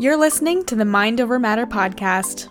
You're listening to the Mind Over Matter podcast.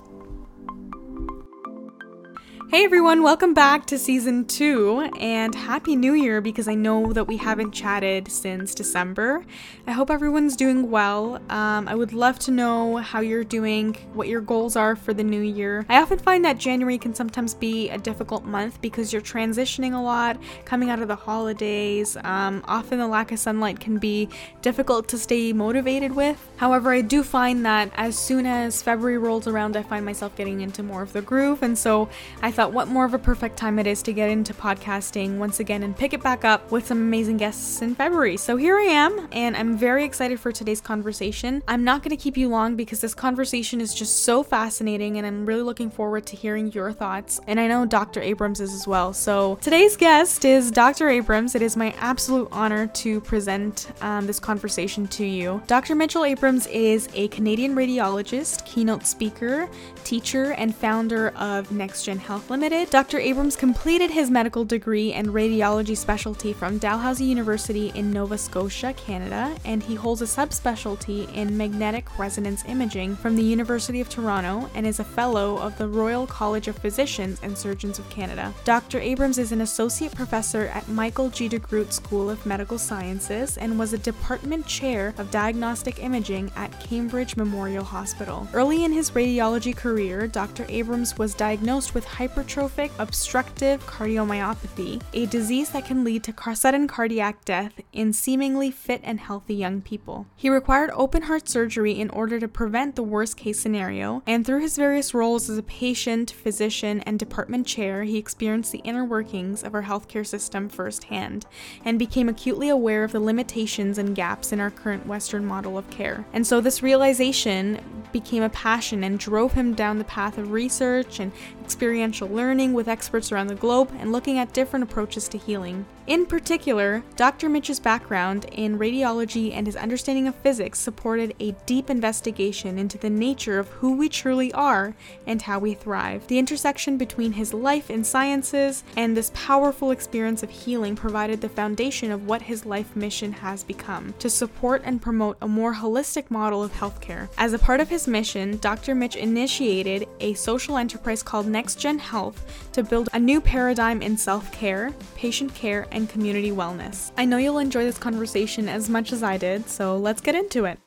Hey everyone, welcome back to season two and happy new year because I know that we haven't chatted since December. I hope everyone's doing well. Um, I would love to know how you're doing, what your goals are for the new year. I often find that January can sometimes be a difficult month because you're transitioning a lot, coming out of the holidays. Um, often the lack of sunlight can be difficult to stay motivated with. However, I do find that as soon as February rolls around, I find myself getting into more of the groove, and so I thought what more of a perfect time it is to get into podcasting once again and pick it back up with some amazing guests in February. So here I am, and I'm very excited for today's conversation. I'm not going to keep you long because this conversation is just so fascinating, and I'm really looking forward to hearing your thoughts. And I know Dr. Abrams is as well. So today's guest is Dr. Abrams. It is my absolute honor to present um, this conversation to you. Dr. Mitchell Abrams is a Canadian radiologist, keynote speaker, teacher, and founder of NexGenHealth Limited, Dr. Abrams completed his medical degree and radiology specialty from Dalhousie University in Nova Scotia, Canada, and he holds a subspecialty in magnetic resonance imaging from the University of Toronto and is a fellow of the Royal College of Physicians and Surgeons of Canada. Dr. Abrams is an associate professor at Michael G. DeGroote School of Medical Sciences and was a department chair of diagnostic imaging at Cambridge Memorial Hospital. Early in his radiology career, Dr. Abrams was diagnosed with hyper hypertrophic obstructive cardiomyopathy, a disease that can lead to sudden cardiac death in seemingly fit and healthy young people. He required open heart surgery in order to prevent the worst case scenario, and through his various roles as a patient, physician, and department chair, he experienced the inner workings of our healthcare system firsthand and became acutely aware of the limitations and gaps in our current Western model of care. And so this realization became a passion and drove him down the path of research and experiential learning with experts around the globe and looking at different approaches to healing. In particular, Dr. Mitch's background in radiology and his understanding of physics supported a deep investigation into the nature of who we truly are and how we thrive. The intersection between his life in sciences and this powerful experience of healing provided the foundation of what his life mission has become to support and promote a more holistic model of healthcare. As a part of his mission, Dr. Mitch initiated a social enterprise called NexGenHealth to build a new paradigm in self care, patient care, community wellness. I know you'll enjoy this conversation as much as I did, so let's get into it.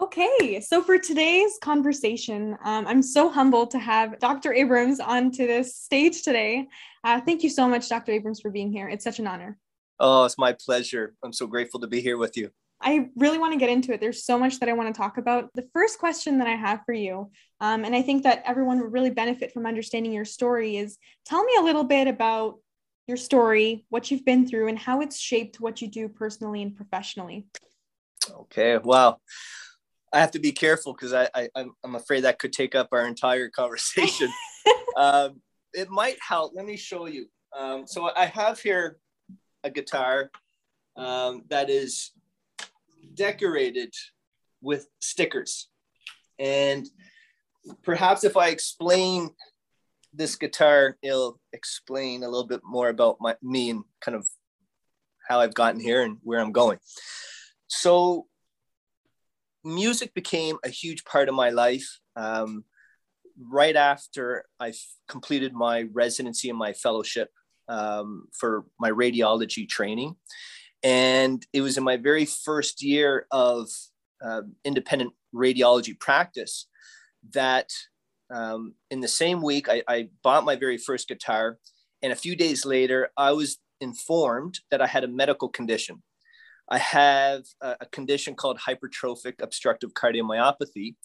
Okay, so for today's conversation, um, I'm so humbled to have Dr. Abrams onto this stage today. Uh, thank you so much, Dr. Abrams, for being here. It's such an honor. Oh, it's my pleasure. I'm so grateful to be here with you. I really want to get into it. There's so much that I want to talk about. The first question that I have for you, um, and I think that everyone would really benefit from understanding your story, is tell me a little bit about your story, what you've been through, and how it's shaped what you do personally and professionally. Okay. Well, I have to be careful because I, I I'm afraid that could take up our entire conversation. um, it might help. Let me show you. Um, so I have here a guitar um, that is decorated with stickers. And perhaps if I explain this guitar, it'll explain a little bit more about my, me and kind of how I've gotten here and where I'm going. So, music became a huge part of my life. Um, right after I completed my residency and my fellowship um, for my radiology training. And it was in my very first year of uh, independent radiology practice that um, in the same week, I, I bought my very first guitar. And a few days later, I was informed that I had a medical condition. I have a, condition called hypertrophic obstructive cardiomyopathy,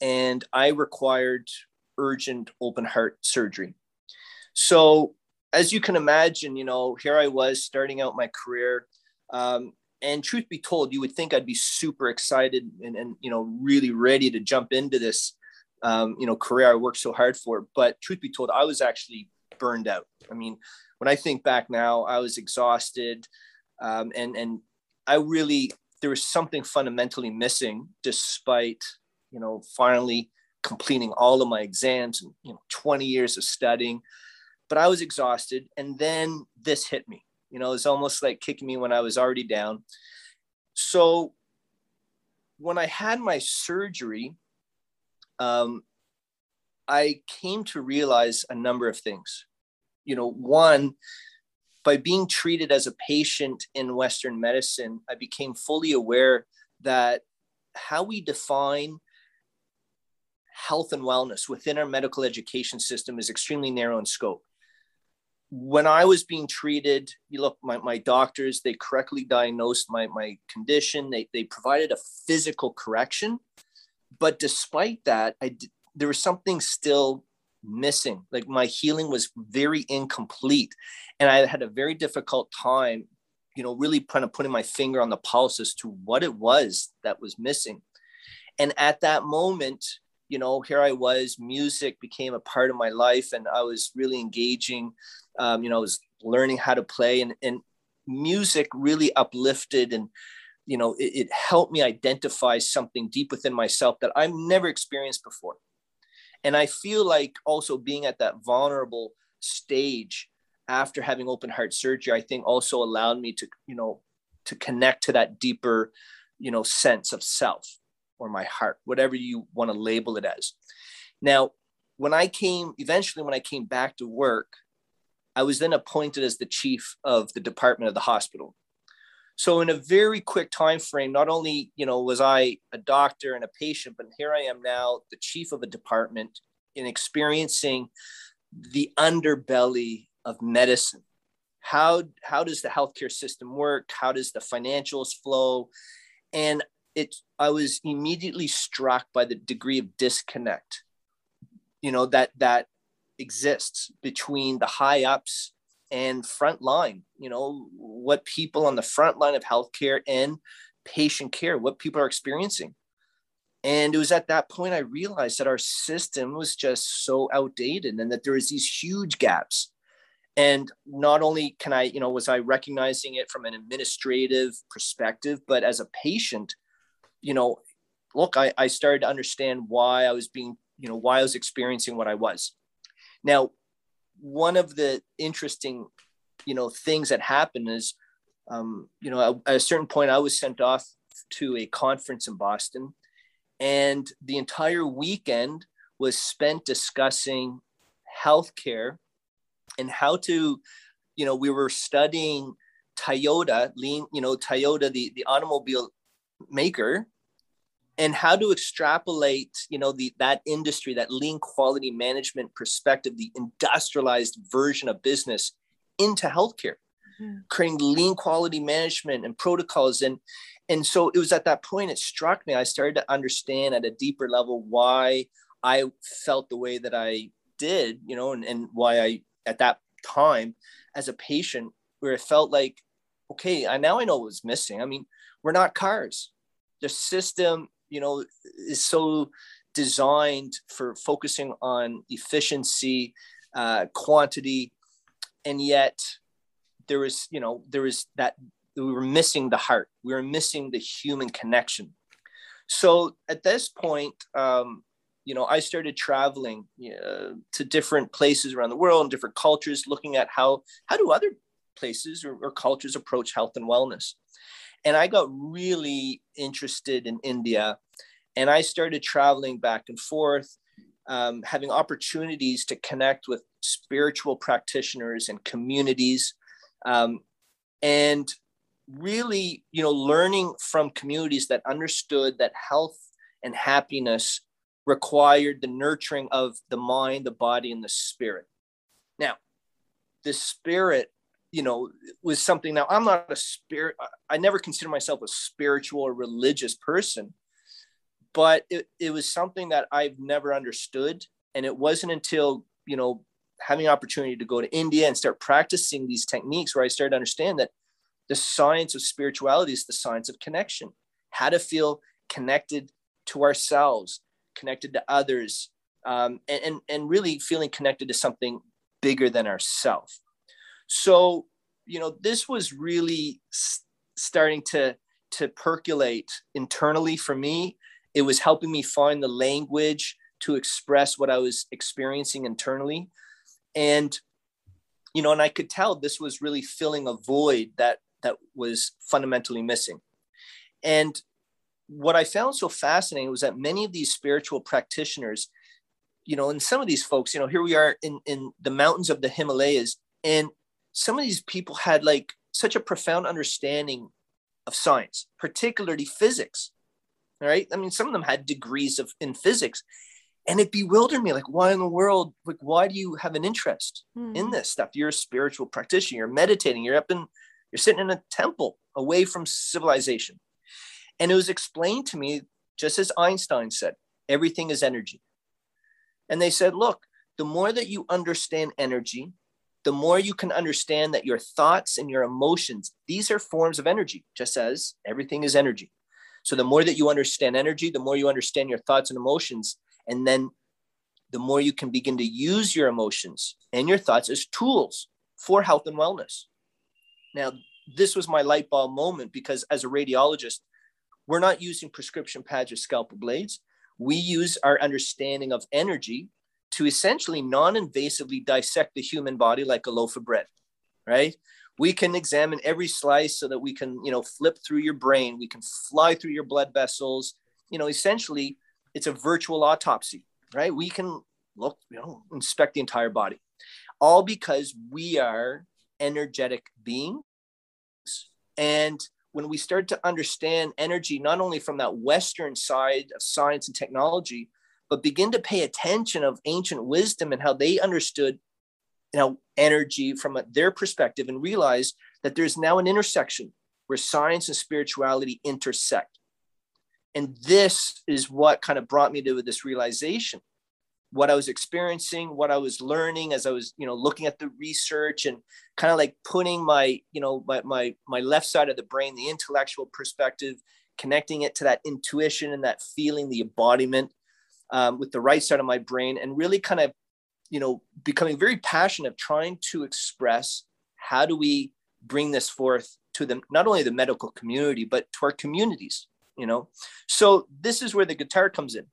and I required urgent open heart surgery. So, as you can imagine, you know, here I was starting out my career um, and truth be told, you would think I'd be super excited and, and you know really ready to jump into this um, you know career I worked so hard for. But truth be told, I was actually burned out. I mean, when I think back now, I was exhausted, um, and and I really there was something fundamentally missing, despite you know finally completing all of my exams and you know 20 years of studying. But I was exhausted, and then this hit me you know, it's almost like kicking me when I was already down. So when I had my surgery, um, I came to realize a number of things. You know, one, by being treated as a patient in Western medicine, I became fully aware that how we define health and wellness within our medical education system is extremely narrow in scope. When I was being treated, you look, my, my doctors, they correctly diagnosed my, my condition. They, they provided a physical correction. But despite that, I, there was something still missing. Like my healing was very incomplete. And I had a very difficult time, you know, really kind of putting my finger on the pulse as to what it was that was missing. And at that moment, you know, here I was, music became a part of my life and I was really engaging. Um, you know, I was learning how to play and, and music really uplifted and, you know, it, it helped me identify something deep within myself that I've never experienced before. And I feel like also being at that vulnerable stage after having open heart surgery, I think also allowed me to, you know, to connect to that deeper, you know, sense of self or my heart, whatever you want to label it as. Now, when I came, eventually, when I came back to work, I was then appointed as the chief of the department of the hospital. So in a very quick time frame, not only you know was I a doctor and a patient, but here I am now, the chief of a department, in experiencing the underbelly of medicine. How how does the healthcare system work? How does the financials flow? And it I was immediately struck by the degree of disconnect, you know, that that exists between the high ups and front line, you know, what people on the front line of healthcare and patient care, what people are experiencing. And it was at that point I realized that our system was just so outdated and that there was these huge gaps. And not only can I, you know, was I recognizing it from an administrative perspective, but as a patient, you know, look, I, I started to understand why I was being, you know, why I was experiencing what I was. Now, one of the interesting, you know, things that happened is, um, you know, at a certain point, I was sent off to a conference in Boston, and the entire weekend was spent discussing healthcare and how to, you know, we were studying Toyota, lean, you know, Toyota, the, the automobile maker, and how to extrapolate you know the that industry that lean quality management perspective the industrialized version of business into healthcare mm-hmm. creating lean quality management and protocols. And and so it was at that point it struck me i started to understand at a deeper level why i felt the way that i did you know and, and why i at that time as a patient where it felt like okay i now i know what was missing. I mean we're not cars. The system you know is so designed for focusing on efficiency uh, quantity and yet there was you know there was that we were missing the heart. We were missing the human connection. So at this point um, you know i started traveling uh, to different places around the world and different cultures looking at how how do other places or, or cultures approach health and wellness and I got really interested in India and I started traveling back and forth, um, having opportunities to connect with spiritual practitioners and communities. Um, and really, you know, learning from communities that understood that health and happiness required the nurturing of the mind, the body, and the spirit. Now, the spirit you know was something now i'm not a spirit i never consider myself a spiritual or religious person but it, it was something that i've never understood. And it wasn't until you know having opportunity to go to india and start practicing these techniques where i started to understand that the science of spirituality is the science of connection how to feel connected to ourselves connected to others um, and, and, and really feeling connected to something bigger than ourselves so, you know, this was really starting to to percolate internally for me. It was helping me find the language to express what I was experiencing internally. And you know, and I could tell this was really filling a void that that was fundamentally missing. And what I found so fascinating was that many of these spiritual practitioners, you know, and some of these folks, you know, here we are in, in the mountains of the Himalayas, and some of these people had like such a profound understanding of science, particularly physics. All right. I mean, some of them had degrees of in physics. And it bewildered me. Like, why in the world? Like, why do you have an interest mm. in this stuff? You're a spiritual practitioner, you're meditating, you're up in, you're sitting in a temple away from civilization. And it was explained to me, just as Einstein said, everything is energy. And they said, look, the more that you understand energy, the more you can understand that your thoughts and your emotions, these are forms of energy, just as everything is energy. So the more that you understand energy, the more you understand your thoughts and emotions, and then the more you can begin to use your emotions and your thoughts as tools for health and wellness. Now, this was my light bulb moment because as a radiologist, we're not using prescription pads or scalpel blades. We use our understanding of energy to essentially non-invasively dissect the human body like a loaf of bread, right? We can examine every slice so that we can, you know, flip through your brain. We can fly through your blood vessels. You know, essentially, it's a virtual autopsy, right? We can look, you know, inspect the entire body, all because we are energetic beings. And when we start to understand energy, not only from that Western side of science and technology, but begin to pay attention of ancient wisdom and how they understood you know energy from their perspective and realize that there's now an intersection where science and spirituality intersect. And this is what kind of brought me to this realization. What i was experiencing what i was learning as i was you know looking at the research and kind of like putting my you know my my, my left side of the brain the intellectual perspective connecting it to that intuition and that feeling the embodiment um, with the right side of my brain and really kind of you know becoming very passionate of trying to express how do we bring this forth to them not only the medical community but to our communities you know? So this is where the guitar comes in.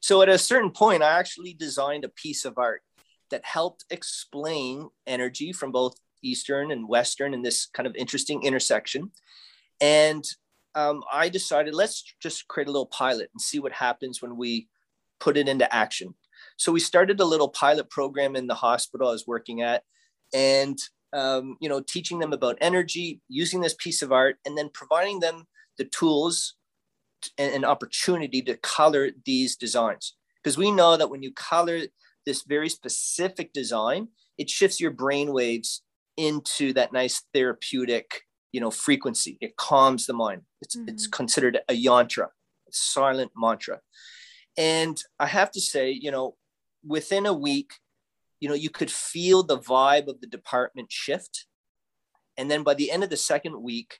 So at a certain point i actually designed a piece of art that helped explain energy from both eastern and western in this kind of interesting intersection. And um, i decided let's just create a little pilot and see what happens when we put it into action so we started a little pilot program in the hospital i was working at and um, you know teaching them about energy using this piece of art and then providing them the tools and an opportunity to color these designs. Because we know that when you color this very specific design, it shifts your brain waves into that nice therapeutic, you know, frequency. It calms the mind. It's, mm-hmm. it's considered a yantra, a silent mantra. And I have to say, you know, within a week, you know, you could feel the vibe of the department shift. And then by the end of the second week,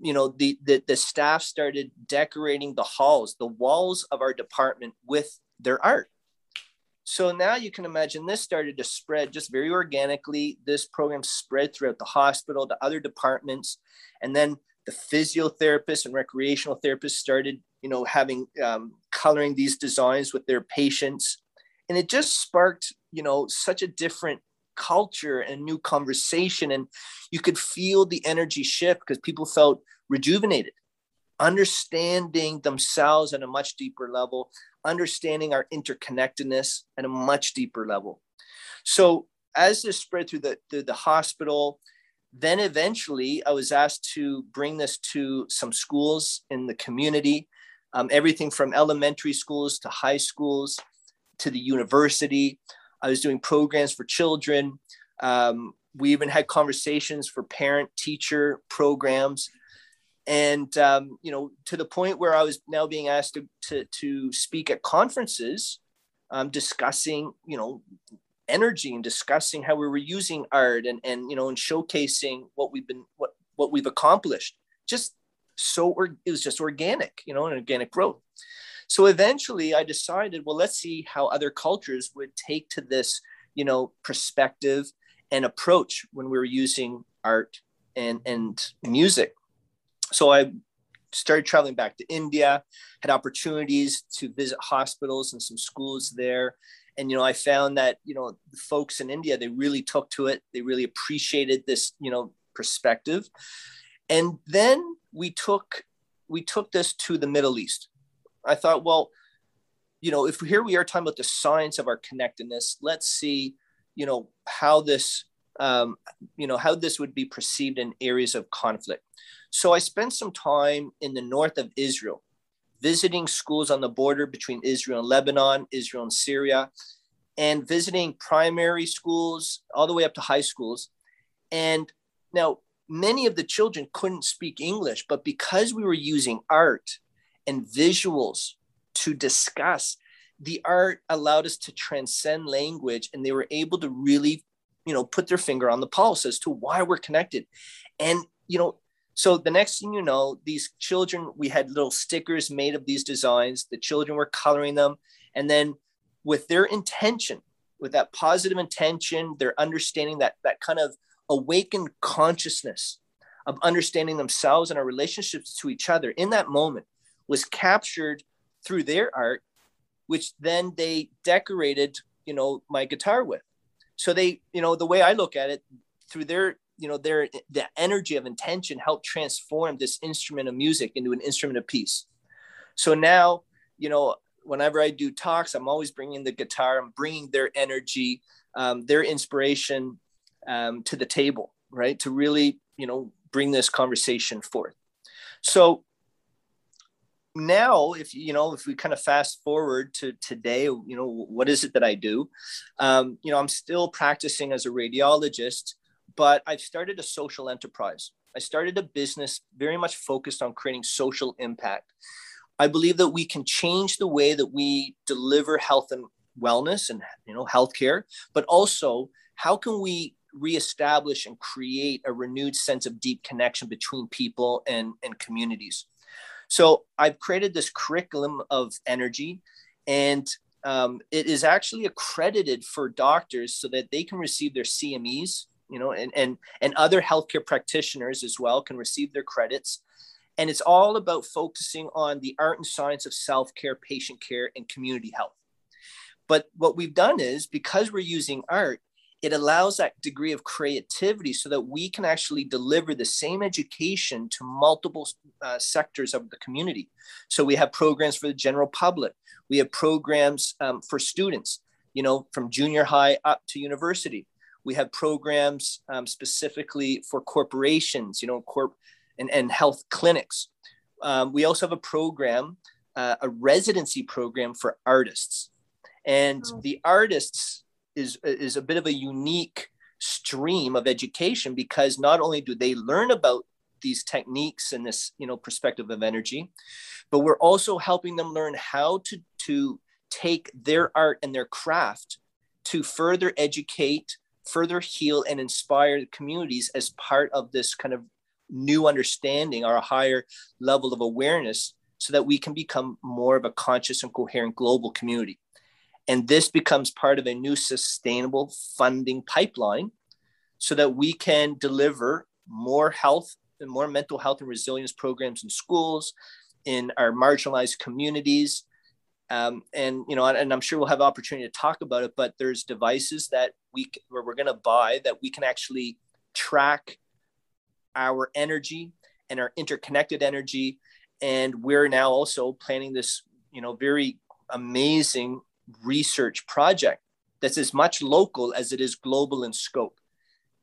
you know the, the the staff started decorating the halls the walls of our department with their art so now you can imagine this started to spread just very organically this program spread throughout the hospital to other departments and then the physiotherapists and recreational therapists started you know having um, coloring these designs with their patients and it just sparked you know such a different culture and new conversation. And you could feel the energy shift because people felt rejuvenated, understanding themselves at a much deeper level, understanding our interconnectedness at a much deeper level. So as this spread through the, the, the hospital, then eventually I was asked to bring this to some schools in the community, um, everything from elementary schools to high schools to the university. I was doing programs for children. Um, we even had conversations for parent teacher programs. And, um, you know, to the point where I was now being asked to, to, to speak at conferences, um, discussing, you know, energy and discussing how we were using art and, and, you know, and showcasing what we've been, what, what we've accomplished. Just so, or, it was just organic, you know, an organic growth. So eventually I decided, well, let's see how other cultures would take to this, you know, perspective and approach when we were using art and, and music. So I started traveling back to India, had opportunities to visit hospitals and some schools there. And, you know, I found that, you know, the folks in India, they really took to it. They really appreciated this, you know, perspective. And then we took we took this to the Middle East. I thought, well, you know, if here we are talking about the science of our connectedness, let's see, you know, how this, um, you know, how this would be perceived in areas of conflict. So I spent some time in the north of Israel, visiting schools on the border between Israel and Lebanon, Israel and Syria, and visiting primary schools all the way up to high schools. And now many of the children couldn't speak English, but because we were using art and visuals to discuss, the art allowed us to transcend language and they were able to really, you know, put their finger on the pulse as to why we're connected. And, you know, so the next thing you know, these children, we had little stickers made of these designs. The children were coloring them. And then with their intention, with that positive intention, they're understanding that that kind of awakened consciousness of understanding themselves and our relationships to each other in that moment was captured through their art which then they decorated you know my guitar with so they you know the way i look at it through their you know their the energy of intention helped transform this instrument of music into an instrument of peace so now you know whenever i do talks i'm always bringing the guitar i'm bringing their energy um, their inspiration um, to the table, right? To really, you know, bring this conversation forth. So now, if you know, if we kind of fast forward to today, you know, what is it that I do? Um, you know, I'm still practicing as a radiologist, but I've started a social enterprise. I started a business very much focused on creating social impact. I believe that we can change the way that we deliver health and wellness and you know healthcare, but also how can we reestablish and create a renewed sense of deep connection between people and, and communities. So I've created this curriculum of energy, and um, it is actually accredited for doctors so that they can receive their CMEs, you know, and, and, and other healthcare practitioners as well can receive their credits. And it's all about focusing on the art and science of self care, patient care, and community health. But what we've done is because we're using art, it allows that degree of creativity so that we can actually deliver the same education to multiple uh, sectors of the community. So we have programs for the general public. We have programs um, for students, you know, from junior high up to university. We have programs um, specifically for corporations, you know, corp and, and health clinics. Um, we also have a program, uh, a residency program for artists. And oh. the artists is is a bit of a unique stream of education because not only do they learn about these techniques and this you know perspective of energy but we're also helping them learn how to to take their art and their craft to further educate further heal and inspire communities as part of this kind of new understanding or a higher level of awareness so that we can become more of a conscious and coherent global community and this becomes part of a new sustainable funding pipeline so that we can deliver more health and more mental health and resilience programs in schools, in our marginalized communities. Um, and you know, and I'm sure we'll have opportunity to talk about it. But there's devices that we where we're going to buy that we can actually track our energy and our interconnected energy. And we're now also planning this, you know, very amazing research project that's as much local as it is global in scope.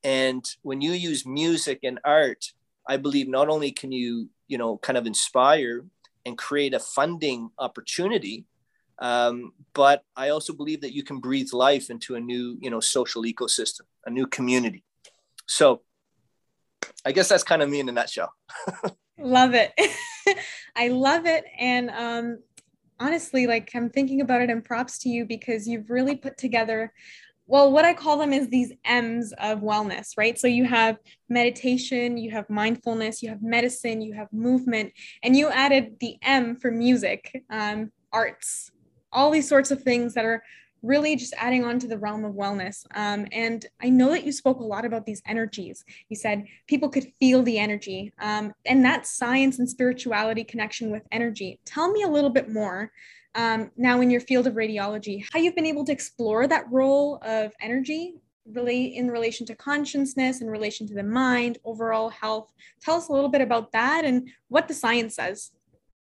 And when you use music and art, I believe not only can you, you know, kind of inspire and create a funding opportunity, um, but I also believe that you can breathe life into a new, you know, social ecosystem, a new community. So I guess that's kind of me in a nutshell. love it. I love it. And um, honestly, like I'm thinking about it and props to you because you've really put together well, what I call them is these M's of wellness, right? So you have meditation, you have mindfulness, you have medicine, you have movement, and you added the M for music, um, arts, all these sorts of things that are really just adding on to the realm of wellness. Um, and I know that you spoke a lot about these energies. You said people could feel the energy, um, and that science and spirituality connection with energy. Tell me a little bit more um, now in your field of radiology, how you've been able to explore that role of energy really in relation to consciousness, in relation to the mind, overall health. Tell us a little bit about that and what the science says.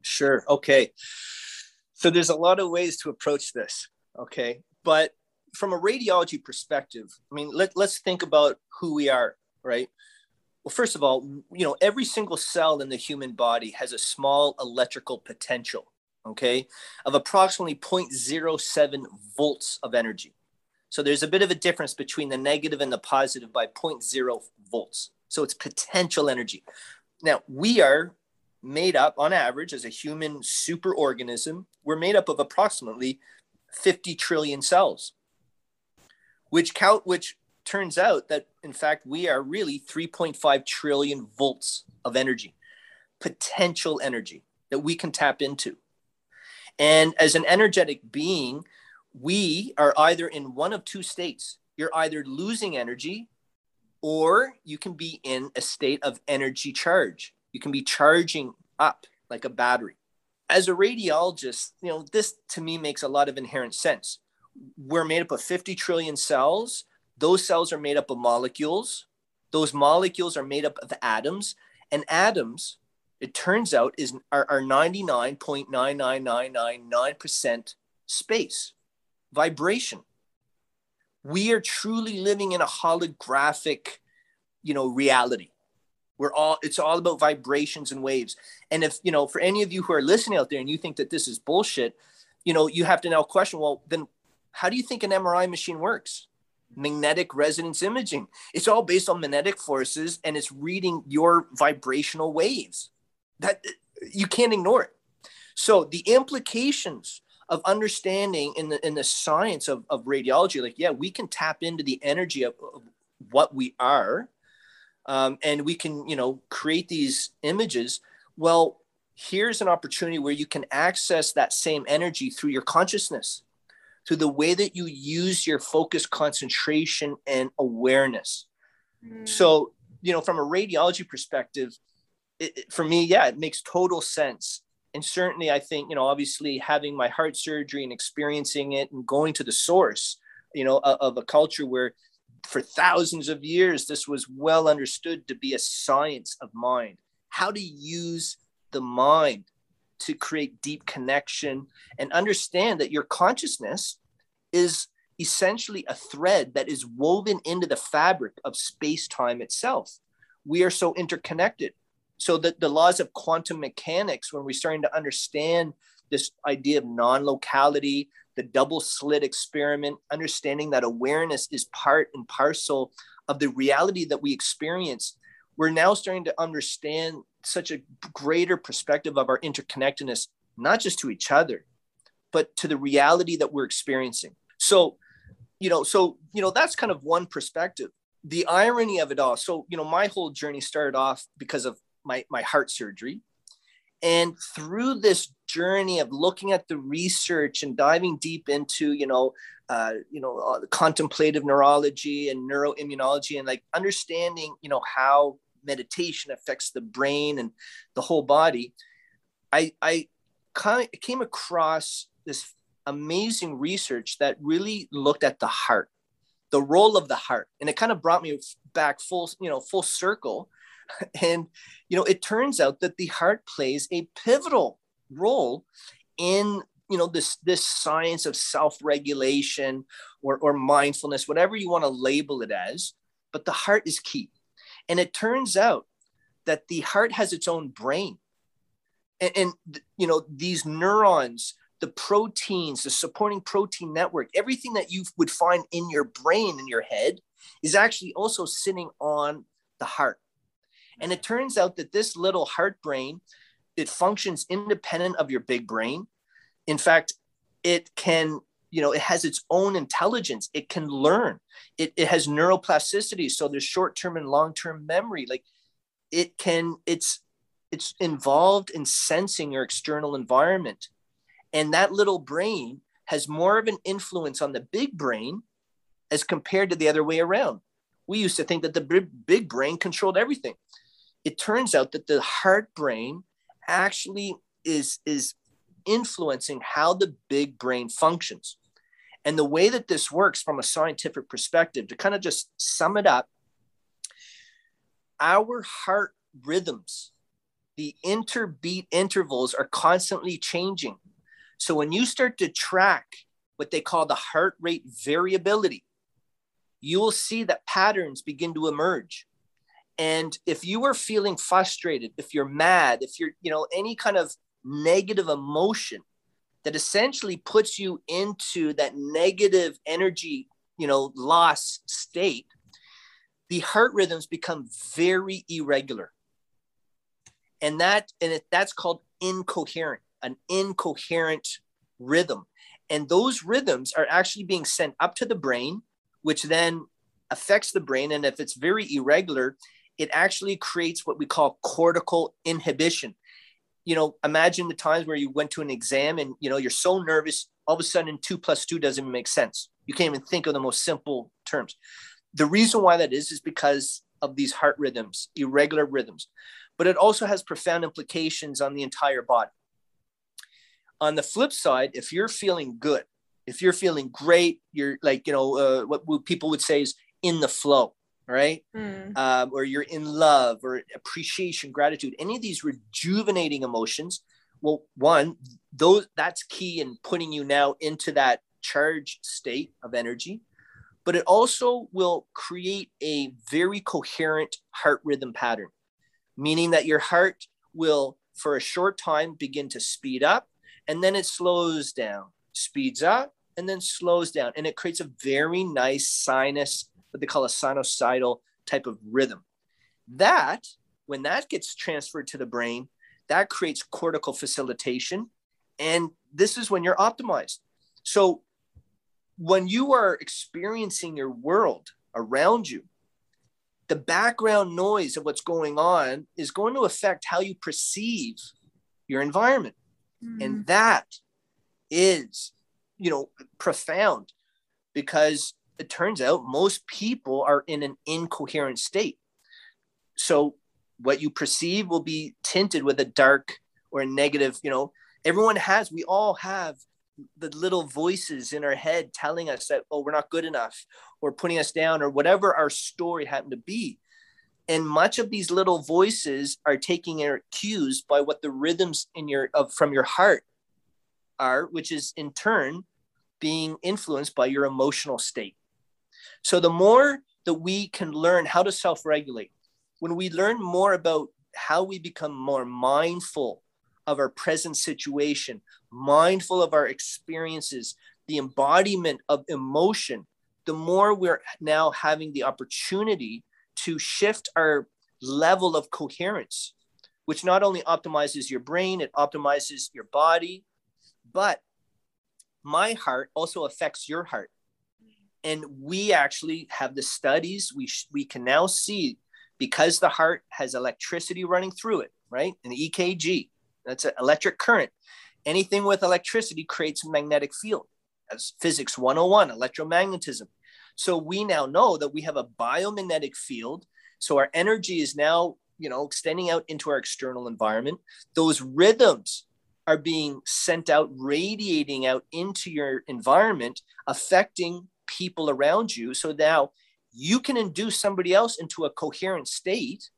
Sure. Okay. So there's a lot of ways to approach this. Okay. But from a radiology perspective, I mean, let, let's think about who we are, right? Well, first of all, you know, every single cell in the human body has a small electrical potential, okay, of approximately 0.07 volts of energy. So there's a bit of a difference between the negative and the positive by 0.0 volts. So it's potential energy. Now, we are made up on average as a human superorganism, we're made up of approximately 50 trillion cells, which count, which turns out that in fact we are really 3.5 trillion volts of energy, potential energy that we can tap into. And as an energetic being, we are either in one of two states. You're either losing energy or you can be in a state of energy charge. You can be charging up like a battery. As a radiologist, you know, this to me makes a lot of inherent sense. We're made up of 50 trillion cells. Those cells are made up of molecules. Those molecules are made up of atoms. And atoms, it turns out, is are, are 99.99999% space vibration. We are truly living in a holographic, you know, reality. We're all it's all about vibrations and waves. And if, you know, for any of you who are listening out there and you think that this is bullshit, you know, you have to now question, well, then how do you think an MRI machine works? Magnetic resonance imaging. It's all based on magnetic forces and it's reading your vibrational waves. That you can't ignore it. So the implications of understanding in the in the science of, of radiology like yeah we can tap into the energy of, of what we are um, and we can you know create these images well here's an opportunity where you can access that same energy through your consciousness through the way that you use your focus concentration and awareness. Mm. so you know from a radiology perspective it, it, for me yeah it makes total sense. And certainly i think you know obviously having my heart surgery and experiencing it and going to the source you know of, of a culture where for thousands of years this was well understood to be a science of mind how to use the mind to create deep connection and understand that your consciousness is essentially a thread that is woven into the fabric of space time itself. We are so interconnected. So that the laws of quantum mechanics when we're starting to understand this idea of non-locality the double slit experiment understanding that awareness is part and parcel of the reality that we experience we're now starting to understand such a greater perspective of our interconnectedness not just to each other but to the reality that we're experiencing so you know so you know that's kind of one perspective the irony of it all so you know my whole journey started off because of my, my heart surgery. And through this journey of looking at the research and diving deep into, you know, uh, you know, uh, contemplative neurology and neuroimmunology and like understanding, you know, how meditation affects the brain and the whole body, I, I came across this amazing research that really looked at the heart, the role of the heart, and it kind of brought me back full, you know, full circle And, you know, it turns out that the heart plays a pivotal role in, you know, this, this science of self-regulation or, or mindfulness, whatever you want to label it as, but the heart is key. And it turns out that the heart has its own brain. And, and you know, these neurons, the proteins, the supporting protein network, everything that you would find in your brain, in your head, is actually also sitting on the heart. And it turns out that this little heart brain, it functions independent of your big brain. In fact, it can, you know, it has its own intelligence. It can learn. It, it has neuroplasticity. So there's short-term and long-term memory. Like it can, it's it's involved in sensing your external environment. And that little brain has more of an influence on the big brain as compared to the other way around. We used to think that the big brain controlled everything it turns out that the heart brain actually is is influencing how the big brain functions And the way that this works from a scientific perspective, to kind of just sum it up, our heart rhythms, the interbeat intervals are constantly changing. So when you start to track what they call the heart rate variability, you will see that patterns begin to emerge. And if you are feeling frustrated, if you're mad, if you're, you know, any kind of negative emotion that essentially puts you into that negative energy, you know, loss state, the heart rhythms become very irregular. And that and it, that's called incoherent, an incoherent rhythm. And those rhythms are actually being sent up to the brain, which then affects the brain. And if it's very irregular, it actually creates what we call cortical inhibition. You know, imagine the times where you went to an exam and you know you're so nervous, all of a sudden two plus two doesn't even make sense. You can't even think of the most simple terms. The reason why that is is because of these heart rhythms, irregular rhythms, but it also has profound implications on the entire body. On the flip side, if you're feeling good, if you're feeling great, you're like, you know, uh, what people would say is in the flow, right? Mm. Um, or you're in love or appreciation, gratitude, any of these rejuvenating emotions. Well, one, those that's key in putting you now into that charged state of energy but it also will create a very coherent heart rhythm pattern, meaning that your heart will, for a short time, begin to speed up and then it slows down, speeds up and then slows down. And it creates a very nice sinus, what they call a sinusoidal type of rhythm. That, when that gets transferred to the brain, that creates cortical facilitation. And this is when you're optimized. So when you are experiencing your world around you, the background noise of what's going on is going to affect how you perceive your environment. Mm. And that is, you know, profound because it turns out most people are in an incoherent state. So what you perceive will be tinted with a dark or a negative, you know, everyone has, we all have the little voices in our head telling us that oh we're not good enough or putting us down or whatever our story happened to be and much of these little voices are taking their cues by what the rhythms in your of from your heart are which is in turn being influenced by your emotional state so the more that we can learn how to self-regulate when we learn more about how we become more mindful of our present situation, mindful of our experiences, the embodiment of emotion, the more we're now having the opportunity to shift our level of coherence, which not only optimizes your brain, it optimizes your body, but my heart also affects your heart. And we actually have the studies, we, sh- we can now see because the heart has electricity running through it, right? An EKG, that's an electric current. Anything with electricity creates a magnetic field. That's physics 101, electromagnetism. So we now know that we have a biomagnetic field. So our energy is now, you know, extending out into our external environment. Those rhythms are being sent out, radiating out into your environment, affecting people around you. So now you can induce somebody else into a coherent state,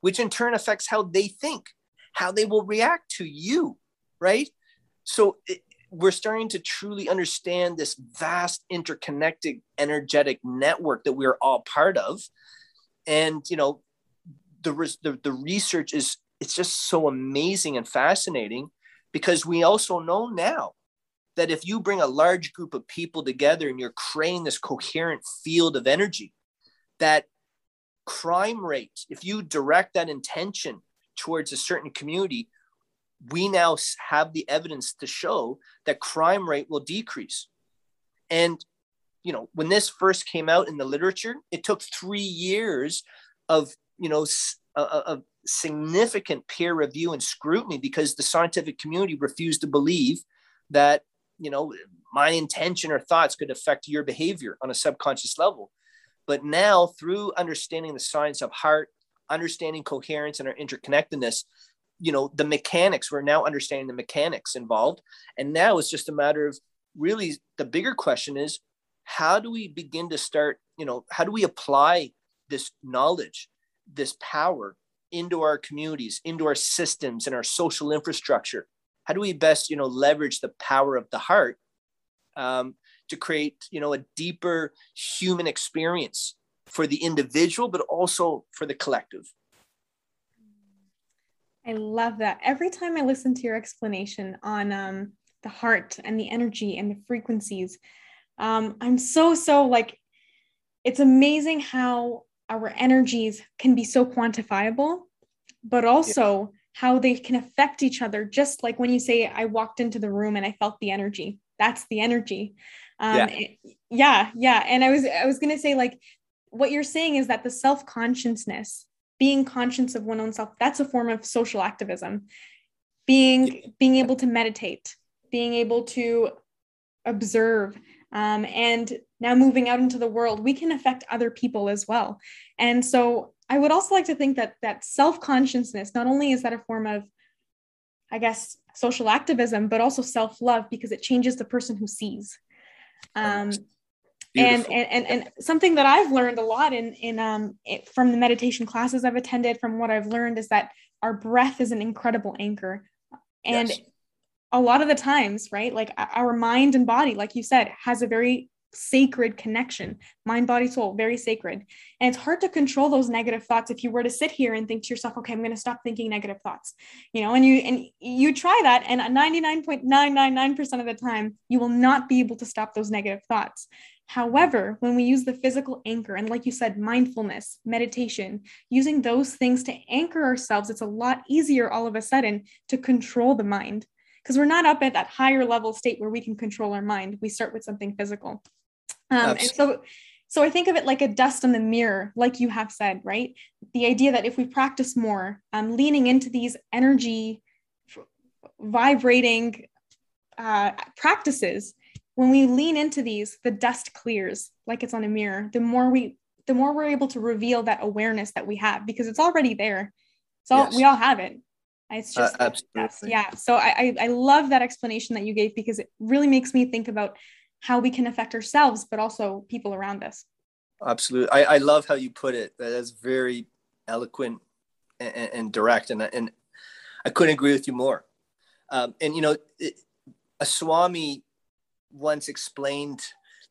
which in turn affects how they think how they will react to you, right? So it, we're starting to truly understand this vast interconnected energetic network that we're all part of. And, you know, the, the, the research is, it's just so amazing and fascinating because we also know now that if you bring a large group of people together and you're creating this coherent field of energy, that crime rate, if you direct that intention towards a certain community, we now have the evidence to show that crime rate will decrease. And, you know, when this first came out in the literature, it took three years of, you know, uh, uh, of significant peer review and scrutiny because the scientific community refused to believe that, you know, my intention or thoughts could affect your behavior on a subconscious level. But now, through understanding the science of heart, understanding coherence and our interconnectedness you know the mechanics we're now understanding the mechanics involved and now it's just a matter of really the bigger question is how do we begin to start you know how do we apply this knowledge this power into our communities into our systems and our social infrastructure how do we best you know leverage the power of the heart um, to create you know a deeper human experience for the individual but also for the collective i love that every time i listen to your explanation on um, the heart and the energy and the frequencies um, i'm so so like it's amazing how our energies can be so quantifiable but also yeah. How they can affect each other just like when you say i walked into the room and i felt the energy. That's the energy. Um, yeah. yeah yeah. And i was i was going to say like what you're saying is that the self-consciousness being conscious of one own self that's a form of social activism. Being being able to meditate being able to observe um, and now moving out into the world we can affect other people as well. And so i would also like to think that that self-consciousness not only is that a form of i guess social activism but also self-love because it changes the person who sees. Um, and, and, and and something that I've learned a lot in in um it, from the meditation classes I've attended, from what I've learned, is that our breath is an incredible anchor, and yes. a lot of the times, right, like our mind and body, like you said, has a very sacred connection mind body soul very sacred. And it's hard to control those negative thoughts if you were to sit here and think to yourself okay i'm going to stop thinking negative thoughts you know and you and you try that and 99.999% of the time you will not be able to stop those negative thoughts. However when we use the physical anchor and like you said mindfulness meditation using those things to anchor ourselves it's a lot easier all of a sudden to control the mind. Because we're not up at that higher level state where we can control our mind. We start with something physical um, and so, so I think of it like a dust on the mirror, like you have said, right? The idea that if we practice more, um, leaning into these energy vibrating uh, practices, when we lean into these, the dust clears like it's on a mirror. The more we, the more we're able to reveal that awareness that we have because it's already there. So yes. we all have it. It's uh, just uh, absolutely. yeah. So I, I I love that explanation that you gave because it really makes me think about how we can affect ourselves, but also people around us. Absolutely. I, I love how you put it. That's very eloquent and, and direct. And, and I couldn't agree with you more. Um, and, you know, it, a Swami once explained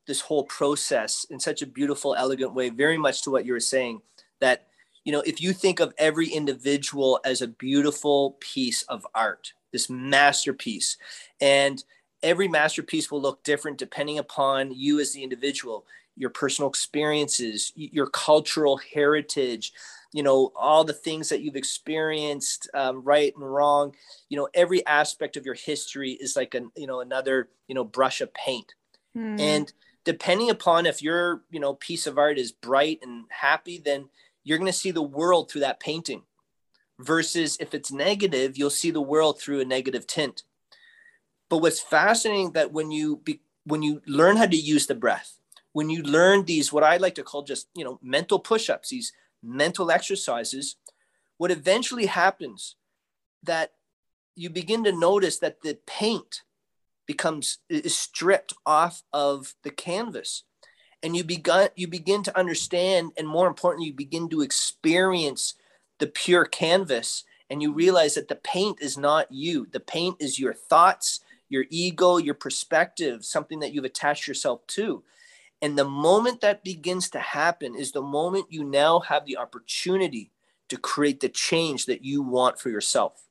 this whole process in such a beautiful, elegant way, very much to what you were saying, that, you know, if you think of every individual as a beautiful piece of art, this masterpiece, and every masterpiece will look different depending upon you as the individual your personal experiences your cultural heritage you know all the things that you've experienced um, right and wrong. You know every aspect of your history is like a you know another you know brush of paint. Mm. and depending upon if your you know piece of art is bright and happy then you're going to see the world through that painting versus if it's negative you'll see the world through a negative tint but what's fascinating that when you be, when you learn how to use the breath, when you learn these what I like to call just you know mental push-ups, these mental exercises, what eventually happens that you begin to notice that the paint becomes is stripped off of the canvas. And you begin you begin to understand and more importantly you begin to experience the pure canvas and you realize that the paint is not you. The paint is your thoughts your ego, your perspective, something that you've attached yourself to. And the moment that begins to happen is the moment you now have the opportunity to create the change that you want for yourself.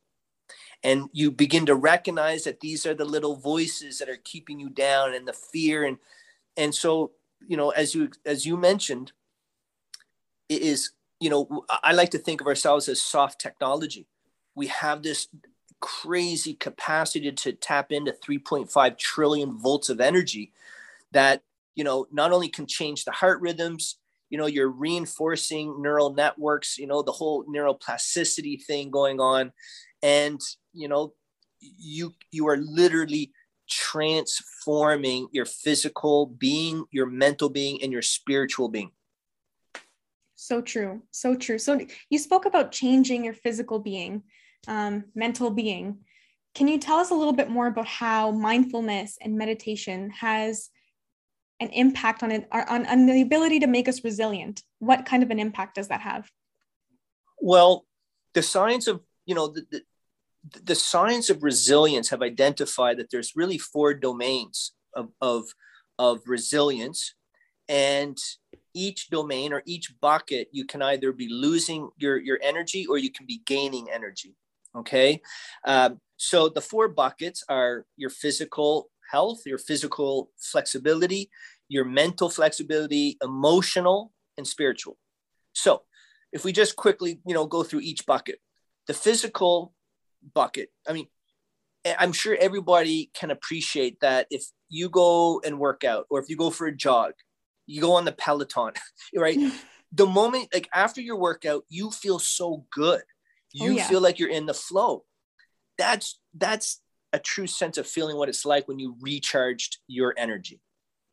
And you begin to recognize that these are the little voices that are keeping you down and the fear and and so you know as you as you mentioned it is you know I like to think of ourselves as soft technology. We have this crazy capacity to tap into 3.5 trillion volts of energy that you know not only can change the heart rhythms you know you're reinforcing neural networks you know the whole neuroplasticity thing going on. And you know you you are literally transforming your physical being your mental being and your spiritual being. So true. So true. So you spoke about changing your physical being um, mental being. can you tell us a little bit more about how mindfulness and meditation has an impact on it on, on the ability to make us resilient? What kind of an impact does that have? Well the science of you know the, the, the science of resilience have identified that there's really four domains of, of, of resilience. And each domain or each bucket you can either be losing your, your energy or you can be gaining energy okay? Um, so the four buckets are your physical health your physical flexibility your mental flexibility emotional and spiritual. So if we just quickly you know go through each bucket the physical bucket i mean i'm sure everybody can appreciate that if you go and work out or if you go for a jog you go on the peloton right? The moment like after your workout you feel so good you oh, yeah. feel like you're in the flow. That's that's a true sense of feeling what it's like when you recharged your energy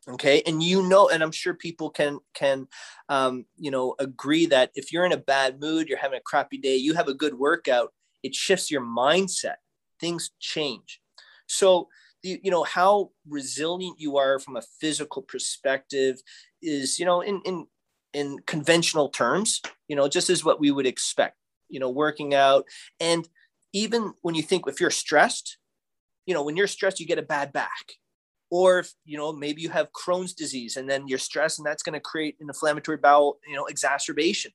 okay? And you know and i'm sure people can can um, you know agree that if you're in a bad mood you're having a crappy day you have a good workout it shifts your mindset. Things change. So you, you know how resilient you are from a physical perspective is you know in in in conventional terms you know just as what we would expect you know working out. And even when you think if you're stressed you know when you're stressed you get a bad back. Or if you know maybe you have crohn's disease and then you're stressed and that's going to create an inflammatory bowel you know exacerbation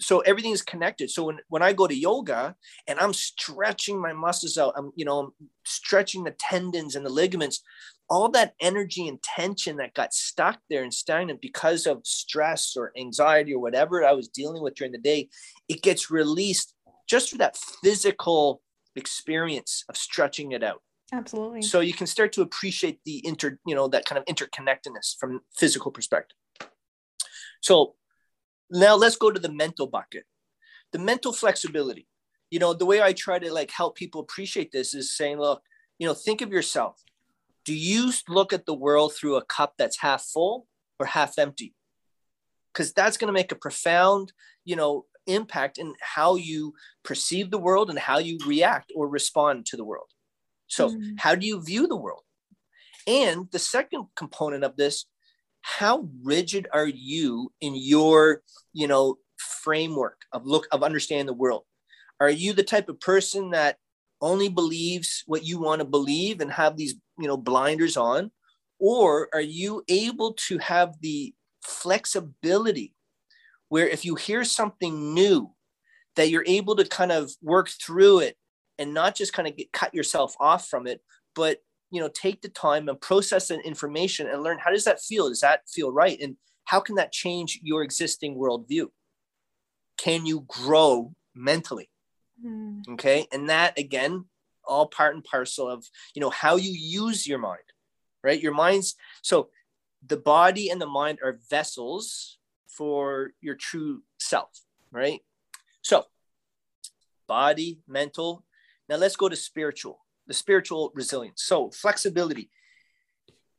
so everything is connected. So when, when i go to yoga and i'm stretching my muscles out i'm you know I'm stretching the tendons and the ligaments all that energy and tension that got stuck there and stagnant because of stress or anxiety or whatever i was dealing with during the day it gets released just for that physical experience of stretching it out. Absolutely. So you can start to appreciate the inter you know that kind of interconnectedness from physical perspective. So now let's go to the mental bucket the mental flexibility you know the way i try to like help people appreciate this is saying look you know think of yourself do you look at the world through a cup that's half full or half empty because that's going to make a profound you know impact in how you perceive the world and how you react or respond to the world so, mm-hmm. how do you view the world? And the second component of this, how rigid are you in your, you know, framework of look of understanding the world? Are you the type of person that only believes what you want to believe and have these, you know, blinders on? Or are you able to have the flexibility where if you hear something new, that you're able to kind of work through it and not just kind of get cut yourself off from it, but you know, take the time and process that information and learn how does that feel? Does that feel right? And how can that change your existing worldview? Can you grow mentally? Mm. Okay. And that again, all part and parcel of you know how you use your mind, right? Your mind's so the body and the mind are vessels for your true self, right? So body, mental, now let's go to spiritual, the spiritual resilience. So flexibility.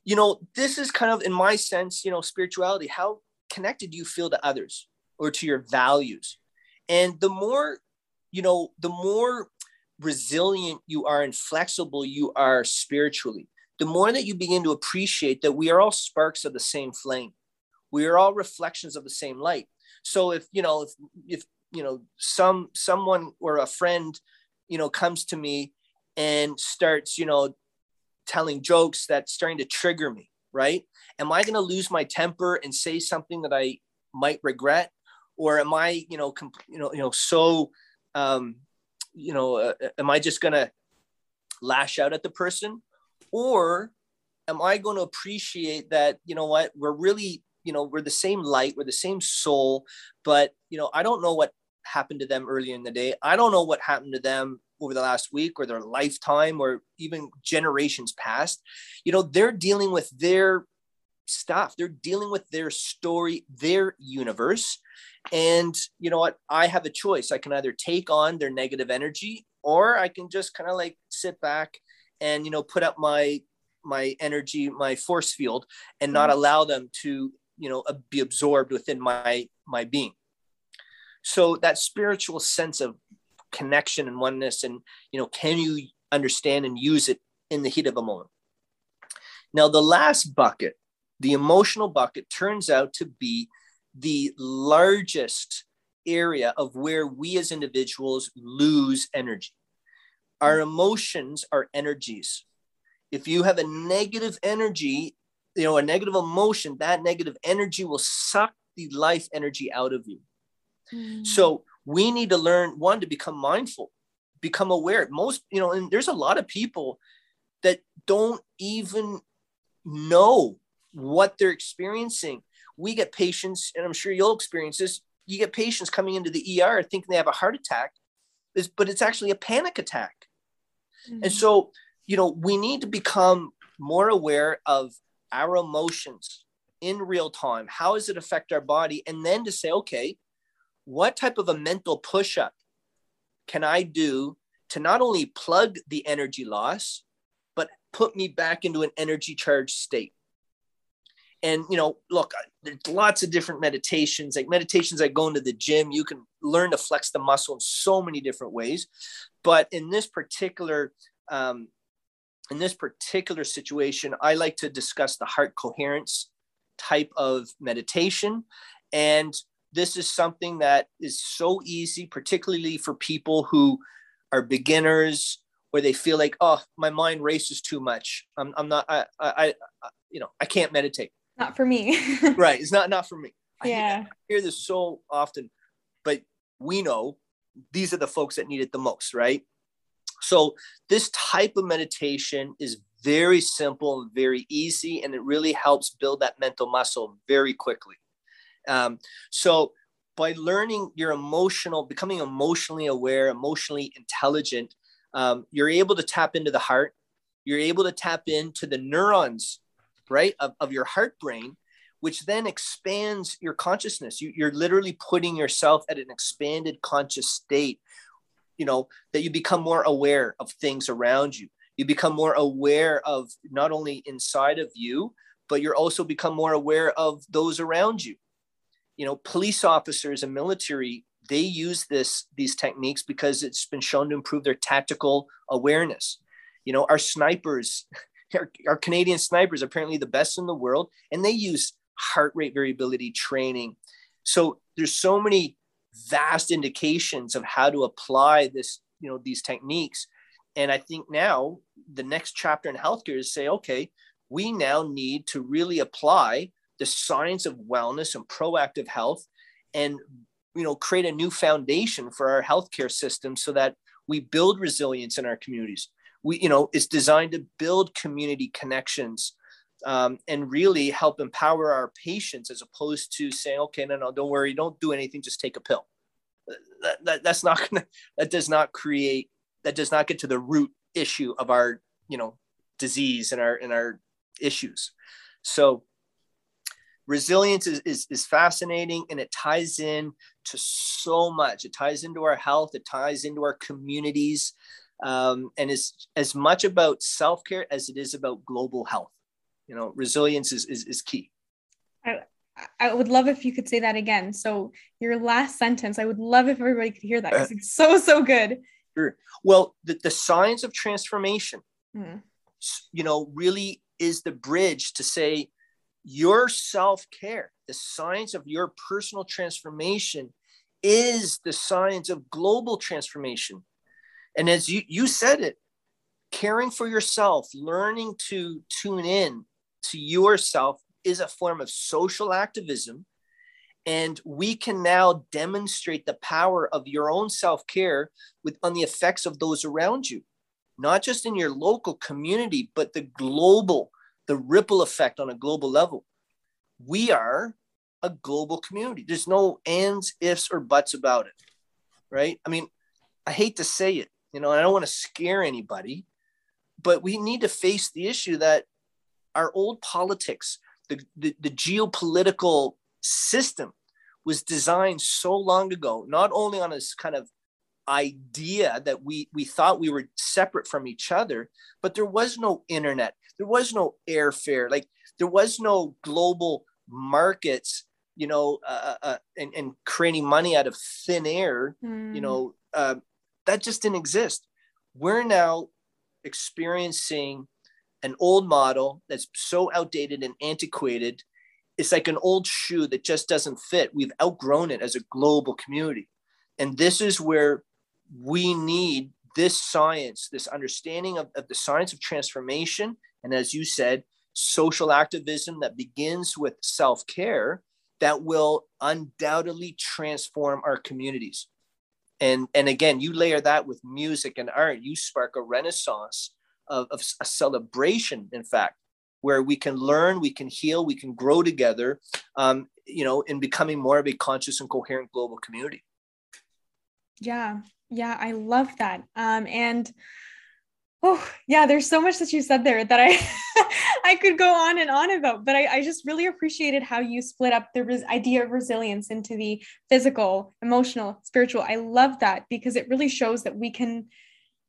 You know, this is kind of in my sense, you know, spirituality. How connected do you feel to others or to your values? And the more, you know, the more resilient you are and flexible you are spiritually, the more that you begin to appreciate that we are all sparks of the same flame. We are all reflections of the same light. So if, you know, if, if you know, some someone or a friend you know, comes to me and starts, you know, telling jokes that's starting to trigger me, right? Am I going to lose my temper and say something that I might regret, or am I, you know, comp- you know, you know, so, um, you know, uh, am I just going to lash out at the person, or am I going to appreciate that, you know, what we're really, you know, we're the same light, we're the same soul, but you know, I don't know what happened to them earlier in the day. I don't know what happened to them over the last week or their lifetime or even generations past. You know, they're dealing with their stuff, they're dealing with their story, their universe. And you know what? I have a choice. I can either take on their negative energy or I can just kind of like sit back and, you know, put up my my energy my force field and not mm-hmm. allow them to you know be absorbed within my my being so that spiritual sense of connection and oneness and you know can you understand and use it in the heat of a moment. Now, the last bucket, the emotional bucket, turns out to be the largest area of where we as individuals lose energy. Our emotions are energies. If you have a negative energy, you know, a negative emotion, that negative energy will suck the life energy out of you. Mm. So we need to learn one to become mindful, become aware. Most, you know, and there's a lot of people that don't even know what they're experiencing. We get patients, and I'm sure you'll experience this. You get patients coming into the ER thinking they have a heart attack, but it's actually a panic attack. Mm-hmm. And so, you know, we need to become more aware of our emotions in real time. How does it affect our body? And then to say, okay, what type of a mental push up can I do to not only plug the energy loss, but put me back into an energy charged state? And, you know, look, there's lots of different meditations, like meditations that go into the gym. You can learn to flex the muscle in so many different ways. But in this particular, um, in this particular situation, I like to discuss the heart coherence type of meditation. And this is something that is so easy, particularly for people who are beginners where they feel like, oh, my mind races too much. I'm, I'm not, I, I, I, you know, I can't meditate. Not for me. right. It's not, not for me. Yeah. I hear, I hear this so often, but we know these are the folks that need it the most, right? So this type of meditation is very simple and very easy, and it really helps build that mental muscle very quickly. Um, so by learning your emotional, becoming emotionally aware, emotionally intelligent, um, you're able to tap into the heart. You're able to tap into the neurons, right, of, of your heart brain, which then expands your consciousness. You, you're literally putting yourself at an expanded conscious state, you know, that you become more aware of things around you. You become more aware of not only inside of you, but you're also become more aware of those around you you know police officers and military they use this these techniques because it's been shown to improve their tactical awareness. You know our snipers our, our canadian snipers are apparently the best in the world and they use heart rate variability training. So there's so many vast indications of how to apply this you know these techniques. And i think now the next chapter in healthcare is say okay we now need to really apply the science of wellness and proactive health and you know create a new foundation for our healthcare system so that we build resilience in our communities. We you know it's designed to build community connections um, and really help empower our patients as opposed to saying okay no no don't worry don't do anything just take a pill. That, that, that's not gonna that does not create that does not get to the root issue of our you know disease and our and our issues. So resilience is, is, is fascinating and it ties in to so much. It ties into our health, it ties into our communities, um, and is as much about self care as it is about global health. You know, resilience is, is, is key. I, I would love if you could say that again. So, your last sentence, I would love if everybody could hear that because it's so, so good. Sure. Well, the, the science of transformation, mm. you know, really is the bridge to say, your self care, the science of your personal transformation, is the science of global transformation. And as you, you said it, caring for yourself, learning to tune in to yourself is a form of social activism. And we can now demonstrate the power of your own self care on the effects of those around you, not just in your local community, but the global the ripple effect on a global level. We are a global community. There's no ands, ifs, or buts about it, right? I mean, I hate to say it, you know, I don't want to scare anybody, but we need to face the issue that our old politics, the, the, the geopolitical system was designed so long ago, not only on this kind of idea that we we thought we were separate from each other but there was no internet there was no airfare like there was no global markets you know uh, uh, uh and, and creating money out of thin air mm. you hmm. know uh, that just didn't exist we're now experiencing an old model that's so outdated and antiquated. It's like an old shoe that just doesn't fit. We've outgrown it as a global community. And this is where we need this science, this understanding of, of the science of transformation. And as you said, social activism that begins with self care that will undoubtedly transform our communities. And, and again, you layer that with music and art, you spark a renaissance of, of a celebration, in fact, where we can learn, we can heal, we can grow together, um, you know, in becoming more of a conscious and coherent global community. Yeah, yeah, I love that. Um, and oh yeah, there's so much that you said there that I I could go on and on about, but I, I just really appreciated how you split up the res- idea of resilience into the physical, emotional, spiritual. I love that because it really shows that we can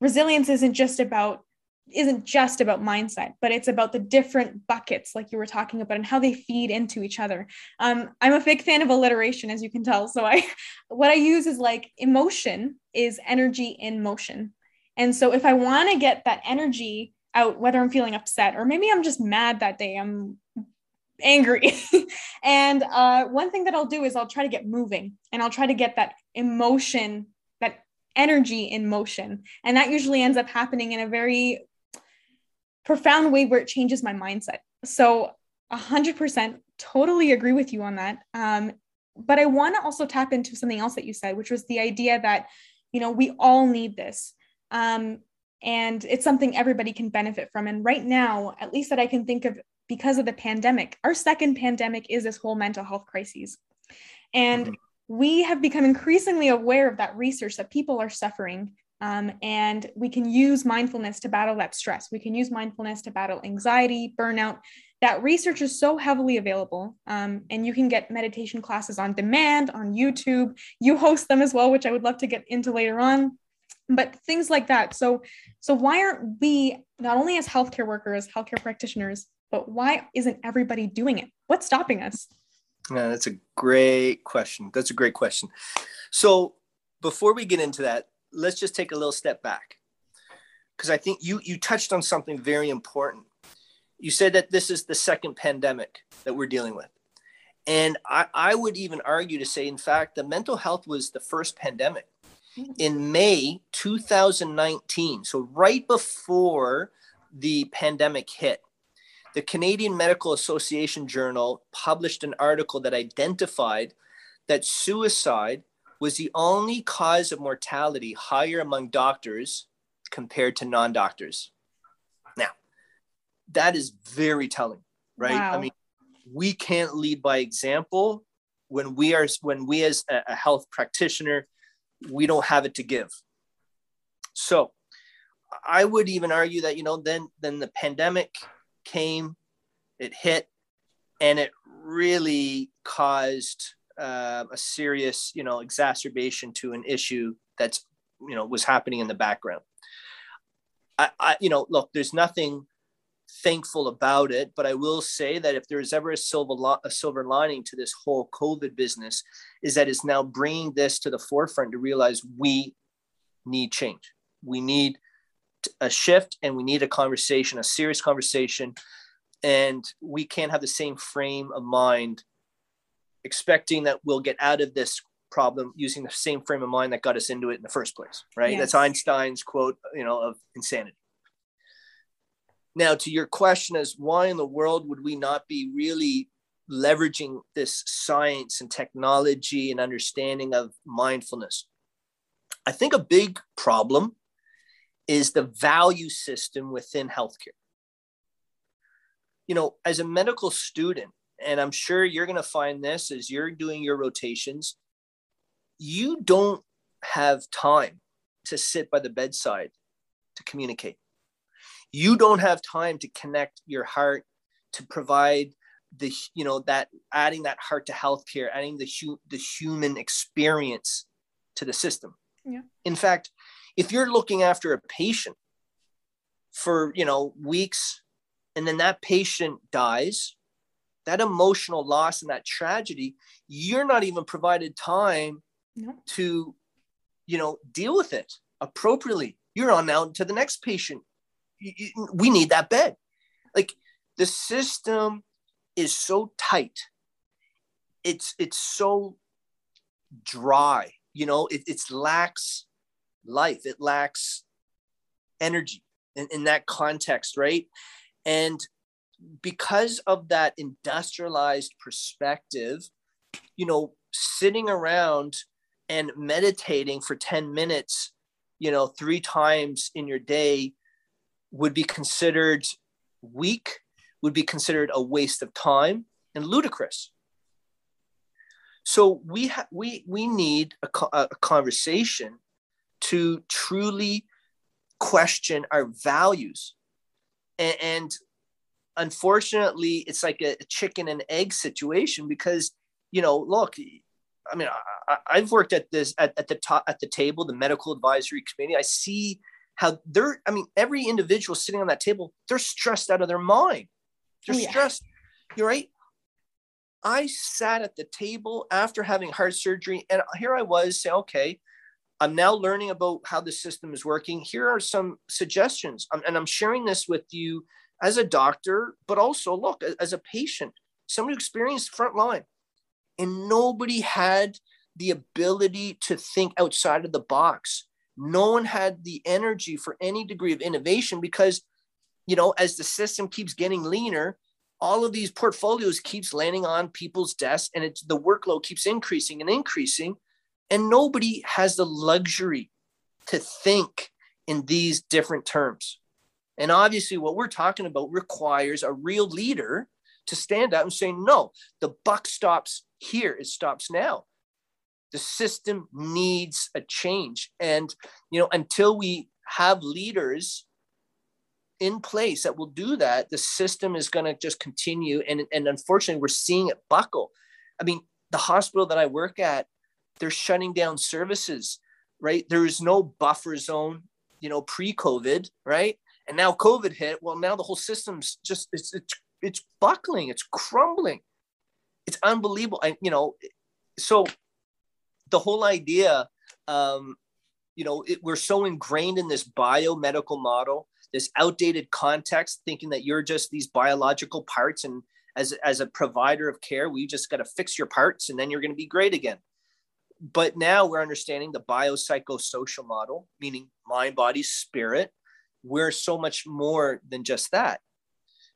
resilience isn't just about isn't just about mindset, but it's about the different buckets, like you were talking about, and how they feed into each other. Um, I'm a big fan of alliteration, as you can tell. So I, what I use is like emotion is energy in motion, and so if I want to get that energy out, whether I'm feeling upset or maybe I'm just mad that day, I'm angry. and uh, one thing that I'll do is I'll try to get moving, and I'll try to get that emotion that energy in motion. And that usually ends up happening in a very profound way where it changes my mindset. So 100% totally agree with you on that. Um, but I want to also tap into something else that you said, which was the idea that, you know, we all need this. Um, and it's something everybody can benefit from. And right now, at least that I can think of because of the pandemic, our second pandemic is this whole mental health crisis. And mm-hmm. we have become increasingly aware of that research that people are suffering um, and we can use mindfulness to battle that stress. We can use mindfulness to battle anxiety, burnout. That research is so heavily available. Um, and you can get meditation classes on demand on YouTube. You host them as well, which I would love to get into later on. But things like that. So, so why aren't we not only as healthcare workers, healthcare practitioners, but why isn't everybody doing it? What's stopping us? Yeah, that's a great question. That's a great question. So, before we get into that, let's just take a little step back because I think you you touched on something very important. You said that this is the second pandemic that we're dealing with. And I, I would even argue to say, in fact, the mental health was the first pandemic in May 2019. So, right before the pandemic hit, the Canadian Medical Association Journal published an article that identified that suicide was the only cause of mortality higher among doctors compared to non doctors. Now, that is very telling, right? Wow. I mean, we can't lead by example when we are when we as a health practitioner we don't have it to give so i would even argue that you know then then the pandemic came it hit and it really caused uh, a serious, you know, exacerbation to an issue that's, you know, was happening in the background. I, I, you know, look, there's nothing thankful about it, but I will say that if there is ever a silver lo- a silver lining to this whole COVID business, is that it's now bringing this to the forefront to realize we need change. We need a shift, and we need a conversation, a serious conversation, and we can't have the same frame of mind expecting that we'll get out of this problem using the same frame of mind that got us into it in the first place, right? Yes. That's Einstein's quote, you know, of insanity. Now, to your question as why in the world would we not be really leveraging this science and technology and understanding of mindfulness? I think a big problem is the value system within healthcare. You know, as a medical student, and I'm sure you're going to find this as you're doing your rotations, you don't have time to sit by the bedside to communicate. You don't have time to connect your heart to provide the you know that adding that heart to healthcare, adding the hu- the human experience to the system. Yeah. In fact, if you're looking after a patient for you know weeks and then that patient dies that emotional loss and that tragedy you're not even provided time no. to you know deal with it appropriately you're on now to the next patient we need that bed. Like the system is so tight. It's it's so dry. You know, it it's lacks life. It lacks energy in, in that context, right? And because of that industrialized perspective, you know, sitting around and meditating for 10 minutes, you know, three times in your day would be considered weak, would be considered a waste of time and ludicrous. So we ha- we we need a, co- a conversation to truly question our values, and, and unfortunately, it's like a chicken and egg situation because you know, look, I mean, I, have worked at this at, at the top at the table, the medical advisory committee. I see how they're. I mean, every individual sitting on that table, they're stressed out of their mind. They're oh, yeah. stressed. You're right. I sat at the table after having heart surgery, and here I was saying, okay, I'm now learning about how the system is working. Here are some suggestions, and I'm sharing this with you as a doctor, but also look as a patient, someone who experienced front line and nobody had the ability to think outside of the box no one had the energy for any degree of innovation because you know as the system keeps getting leaner all of these portfolios keeps landing on people's desks and it's the workload keeps increasing and increasing. And nobody has the luxury to think in these different terms. And obviously what we're talking about requires a real leader to stand up and say no the buck stops here it stops now the system needs a change. And you know until we have leaders in place that will do that the system is going to just continue. And and unfortunately we're seeing it buckle. I mean the hospital that i work at they're shutting down services right? There is no buffer zone you know pre-covid right? And now covid hit well now the whole system's just it's it's, it's buckling it's crumbling. It's unbelievable. And you know, so the whole idea, um, you know, it, we're so ingrained in this biomedical model, this outdated context, thinking that you're just these biological parts, and as as a provider of care, we just got to fix your parts, and then you're going to be great again. But now we're understanding the biopsychosocial model, meaning mind, body, spirit. We're so much more than just that.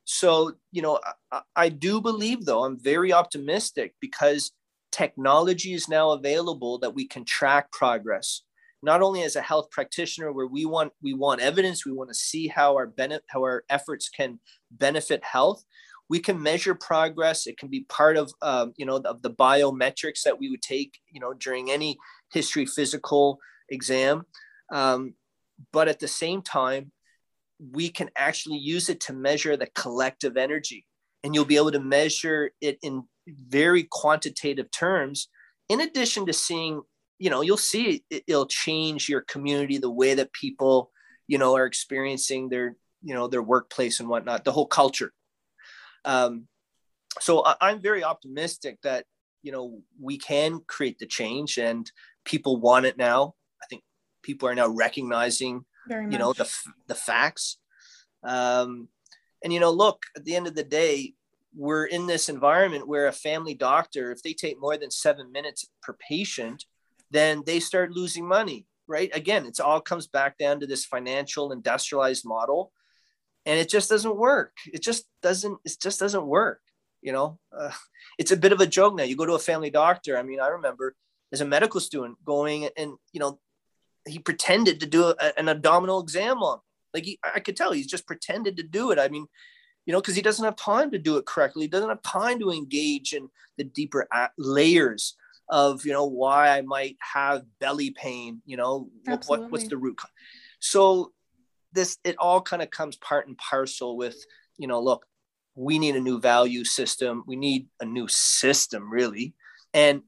So, you know, I, I do believe, though, I'm very optimistic because technology is now available that we can track progress not only as a health practitioner where we want we want evidence we want to see how our benefit how our efforts can benefit health we can measure progress it can be part of um, you know of the biometrics that we would take you know during any history physical exam um, but at the same time we can actually use it to measure the collective energy. And you'll be able to measure it in very quantitative terms, in addition to seeing, you know, you'll see it, it'll change your community, the way that people, you know, are experiencing their, you know, their workplace and whatnot, the whole culture. Um, so I, I'm very optimistic that, you know, we can create the change and people want it now. I think people are now recognizing you know the the facts um, and you know look at the end of the day we're in this environment where a family doctor if they take more than seven minutes per patient then they start losing money right again it's all comes back down to this financial industrialized model and it just doesn't work it just doesn't it just doesn't work you know uh, it's a bit of a joke now you go to a family doctor i mean i remember as a medical student going and you know he pretended to do a, an abdominal exam on. me. Like he, I could tell he's just pretended to do it. I mean, you know, because he doesn't have time to do it correctly. He doesn't have time to engage in the deeper layers of, you know, why I might have belly pain. You know, what, what's the root? So this it all kind of comes part and parcel with, you know, look, we need a new value system. We need a new system, really. And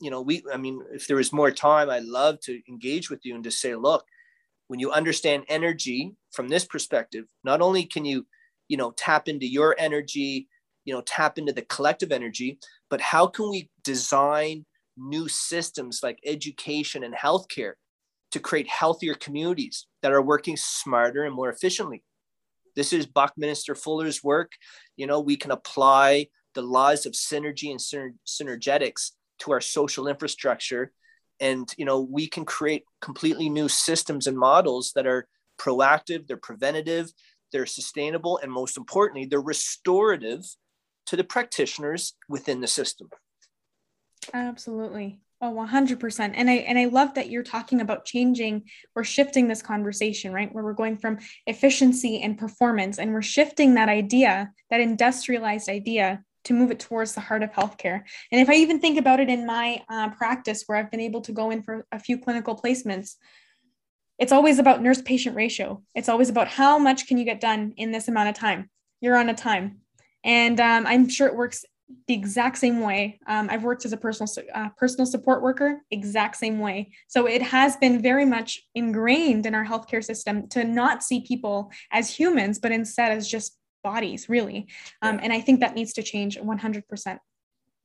you know, we, I mean, if there was more time, I'd love to engage with you and to say, look, when you understand energy from this perspective, not only can you, you know, tap into your energy, you know, tap into the collective energy, but how can we design new systems like education and healthcare to create healthier communities that are working smarter and more efficiently? This is Buckminster Fuller's work. You know, we can apply the laws of synergy and syner- synergetics to our social infrastructure and you know we can create completely new systems and models that are proactive they're preventative they're sustainable and most importantly they're restorative to the practitioners within the system. Absolutely. Oh 100% and i and i love that you're talking about changing or shifting this conversation right? Where we're going from efficiency and performance and we're shifting that idea that industrialized idea to move it towards the heart of healthcare. And if I even think about it in my uh, practice, where I've been able to go in for a few clinical placements, it's always about nurse patient ratio. It's always about how much can you get done in this amount of time. You're on a time. And um, I'm sure it works the exact same way. Um, I've worked as a personal uh, personal support worker, exact same way. So it has been very much ingrained in our healthcare system to not see people as humans, but instead as just bodies really um, yeah. and i think that needs to change 100%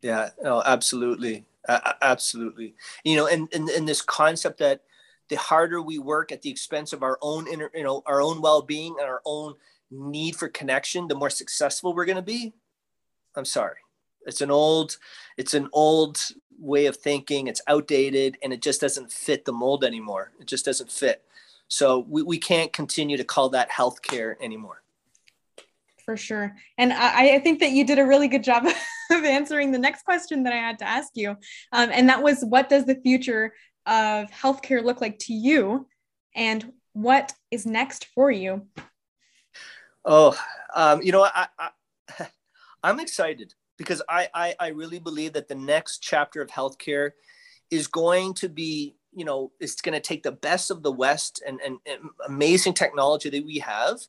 yeah no absolutely uh, absolutely you know and, and and this concept that the harder we work at the expense of our own inner you know our own well-being and our own need for connection the more successful we're going to be. I'm sorry. It's an old it's an old way of thinking. It's outdated and it just doesn't fit the mold anymore. It just doesn't fit. So we, we can't continue to call that healthcare anymore. For sure. And I, I, think that you did a really good job of answering the next question that I had to ask you. Um, and that was what does the future of healthcare look like to you? And what is next for you? Oh, um, you know, I, I, I'm excited because I, I, I really believe that the next chapter of healthcare is going to be you know it's going to take the best of the west and, and, and amazing technology that we have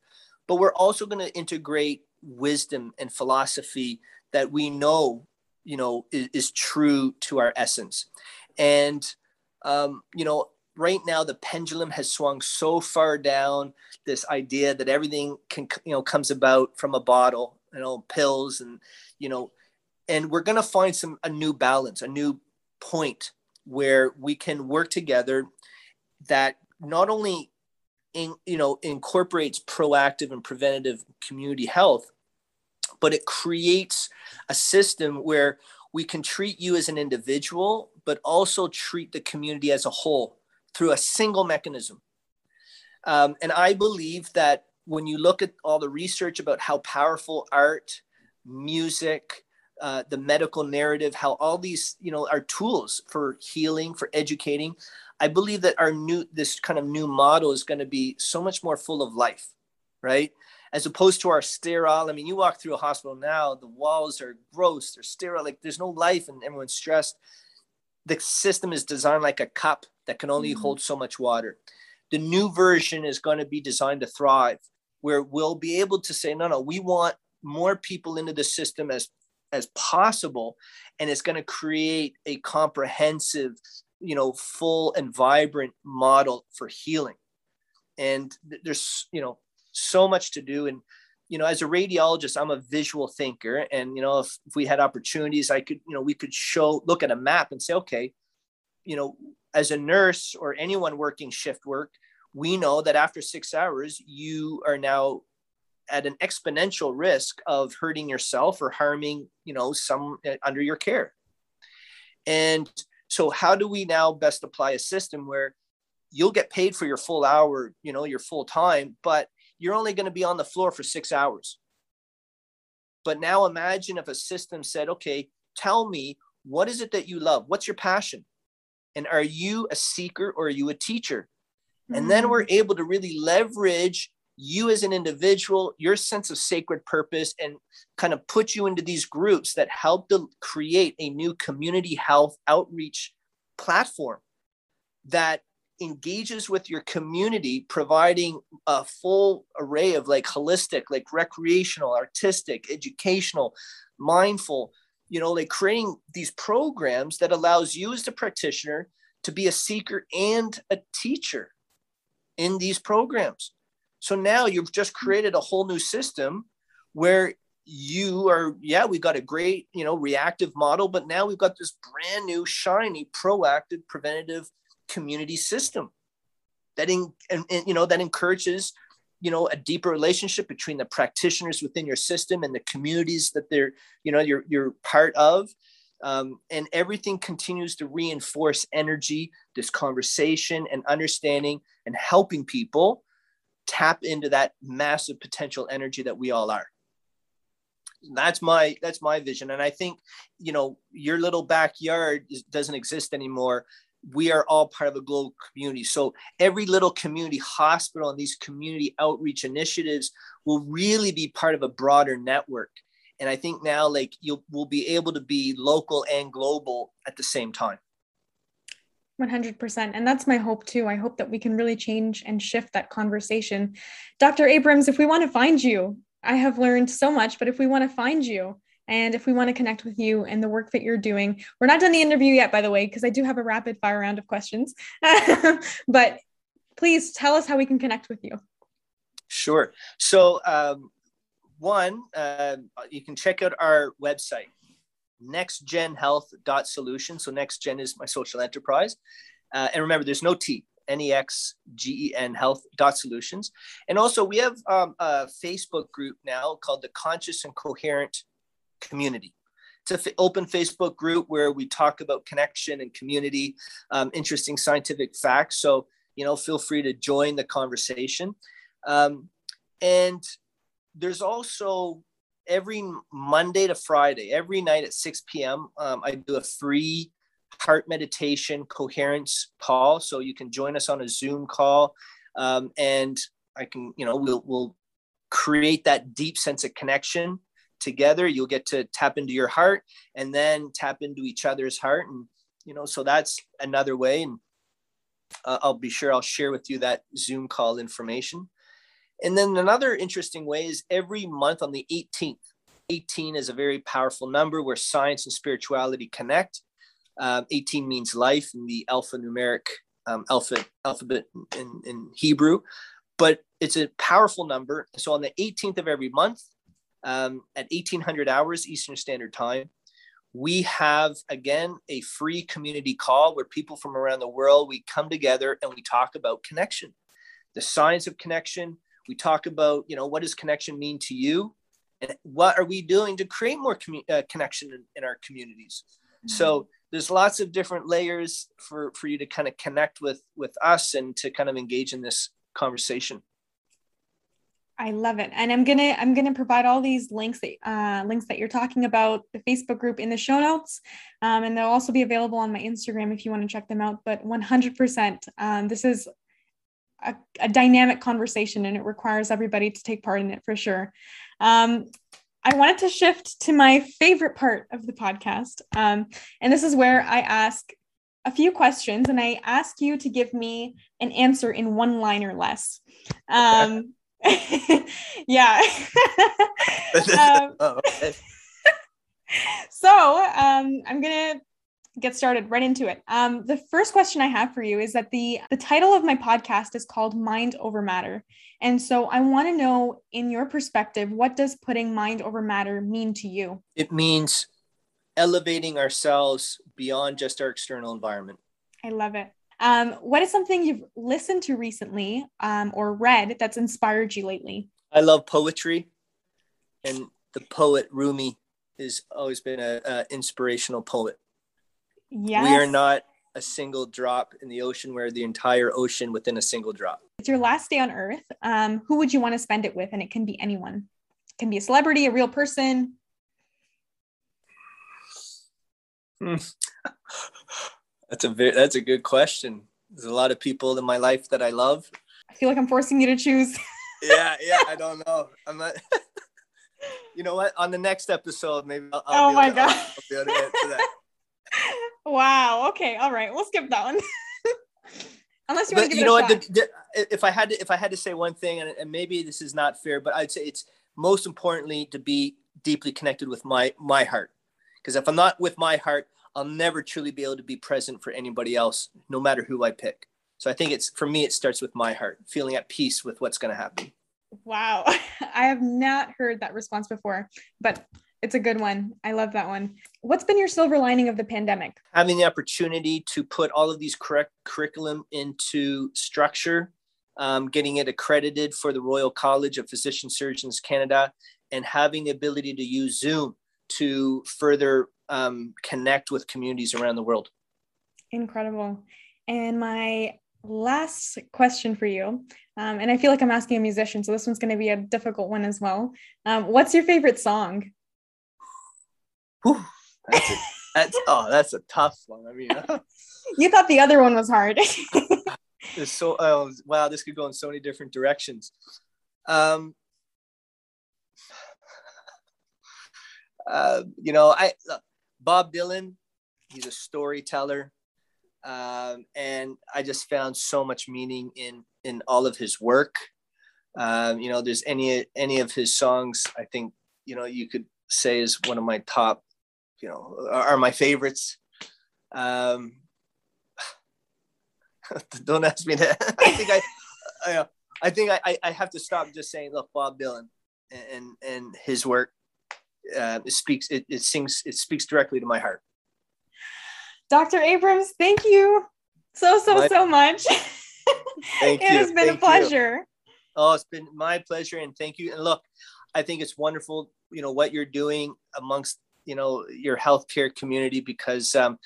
but we're also going to integrate wisdom and philosophy that we know you know is, is true to our essence and um, you know right now the pendulum has swung so far down this idea that everything can you know comes about from a bottle you know pills and you know and we're going to find some a new balance a new point where we can work together that not only in, you know incorporates proactive and preventative community health but it creates a system where we can treat you as an individual but also treat the community as a whole through a single mechanism um, and i believe that when you look at all the research about how powerful art music uh, the medical narrative how all these you know are tools for healing for educating I believe that our new this kind of new model is going to be so much more full of life, right? As opposed to our sterile. I mean, you walk through a hospital now, the walls are gross, they're sterile, like there's no life and everyone's stressed. The system is designed like a cup that can only mm-hmm. hold so much water. The new version is going to be designed to thrive, where we'll be able to say, no, no, we want more people into the system as as possible and it's going to create a comprehensive you know full and vibrant model for healing and there's you know so much to do. And you know as a radiologist i'm a visual thinker. And you know if, if we had opportunities i could you know we could show look at a map and say okay you know as a nurse or anyone working shift work we know that after six hours you are now at an exponential risk of hurting yourself or harming you know some uh, under your care. And so how do we now best apply a system where you'll get paid for your full hour, you know, your full time, but you're only going to be on the floor for six hours. But now imagine if a system said, okay, tell me, what is it that you love? What's your passion? And are you a seeker or are you a teacher? Mm-hmm. And then we're mm. able to really leverage you as an individual, your sense of sacred purpose, and kind of put you into these groups that help to create a new community health outreach platform that engages with your community, providing a full array of like holistic, like recreational, artistic, educational, mindful, you know, like creating these programs that allows you as the practitioner to be a seeker and a teacher in these programs. So now you've just hmm. created a whole new system where you are, yeah, we got a great, you know, reactive model, but now we've got this brand new, shiny, proactive, preventative community system that in, and, you know that encourages you know a deeper relationship between the practitioners within your system and the communities that they're you know you're you're part of. Um, and everything continues to reinforce energy this conversation and understanding and helping people tap into that massive potential energy that we all are. That's my that's my vision. And i think you know your little backyard is, doesn't exist anymore we are all part of a global community. So every little community hospital and these community outreach initiatives will really be part of a broader network. And I think now like you'll will be able to be local and global at the same time. 100%. And that's my hope too. I hope that we can really change and shift that conversation. Dr. Abrams, if we want to find you, I have learned so much, but if we want to find you, and if we want to connect with you and the work that you're doing, we're not done the interview yet, by the way, because I do have a rapid fire round of questions. but please tell us how we can connect with you. Sure. So, um, one, uh, you can check out our website, nexgenhealth.solution. So, NexGen is my social enterprise. Uh, and remember, there's no T, N-E-X-G-E-N health.solutions. And also, we have um, a Facebook group now called the Conscious and Coherent community. It's an open Facebook group where we talk about connection and community, um, interesting scientific facts. So, you know, feel free to join the conversation. Um, and there's also every Monday to Friday, every night at 6 p.m., um, I do a free heart meditation coherence call. So you can join us on a Zoom call. Um, and I can, you know, we'll, we'll create that deep sense of connection together you'll get to tap into your heart and then tap into each other's heart. And you know so that's another way. And uh, i'll be sure i'll share with you that zoom call information. And then another interesting way is every month on the 18th 18 is a very powerful number where science and spirituality connect. Um, 18 means life in the alphanumeric um, alphabet alphabet in, in hebrew but it's a powerful number. So on the 18th of every month um, at 1800 hours Eastern Standard Time. We have again a free community call where people from around the world we come together and we talk about connection, the science of connection. We talk about you know what does connection mean to you, and what are we doing to create more commu- uh, connection in, in, our communities. Mm-hmm. So there's lots of different layers for for you to kind of connect with with us and to kind of engage in this conversation. I love it, and I'm gonna I'm gonna provide all these links that uh, links that you're talking about the Facebook group in the show notes, um, and they'll also be available on my Instagram if you want to check them out. But 100%, um, this is a, a, dynamic conversation, and it requires everybody to take part in it for sure. Um, I wanted to shift to my favorite part of the podcast, um, and this is where I ask a few questions, and I ask you to give me an answer in one line or less. Um, yeah. um, oh, okay. so um, I'm gonna get started right into it. Um, the first question I have for you is that the the title of my podcast is called Mind Over Matter, and so I want to know, in your perspective, what does putting mind over matter mean to you? It means elevating ourselves beyond just our external environment. I love it. Um, what is something you've listened to recently um, or read that's inspired you lately? I love poetry, and the poet Rumi has always been an inspirational poet. Yes. We are not a single drop in the ocean. We're the entire ocean within a single drop. It's your last day on Earth. Um, who would you want to spend it with? And it can be anyone. It can be a celebrity, a real person. Hmm. That's a very that's a good question. There's a lot of people in my life that I love. I feel like I'm forcing you to choose. yeah, yeah, I don't know. I'm not. you know what? On the next episode, maybe I'll. I'll oh my to, god! I'll, I'll be able to answer that. wow. Okay. All right. We'll skip that one. Unless you want to give you know what? The, the, if I had to, if I had to say one thing, and, and maybe this is not fair, but I'd say it's most importantly to be deeply connected with my my heart. Because if I'm not with my heart, I'll never truly be able to be present for anybody else, no matter who I pick. So I think it's for me, it starts with my heart, feeling at peace with what's going to happen. Wow. I have not heard that response before, but it's a good one. I love that one. What's been your silver lining of the pandemic? Having the opportunity to put all of these correct curriculum into structure um, getting it accredited for the Royal College of Physician Surgeons Canada, and having the ability to use Zoom to further um, connect with communities around the world. Incredible. And my last question for you, um, and I feel like I'm asking a musician, so this one's going to be a difficult one as well. Um, what's your favorite song? Whew, that's, a, that's oh, that's a tough one. I mean, you thought the other one was hard. There's so oh wow, this could go in so many different directions. Um, uh, you know, I Bob Dylan, he's a storyteller, um, and I just found so much meaning in in all of his work. Um, you know, there's any any of his songs I think you know you could say is one of my top, you know, are, are my favorites. Um, don't ask me that. I think I, I, I think I, I have to stop just saying, look, Bob Dylan and and his work uh, it speaks it, it sings it speaks directly to my heart dr abrams thank you so so my, so much thank it you. has been thank a pleasure you. oh it's been my pleasure and thank you and look i think it's wonderful you know what you're doing amongst you know your healthcare community because um,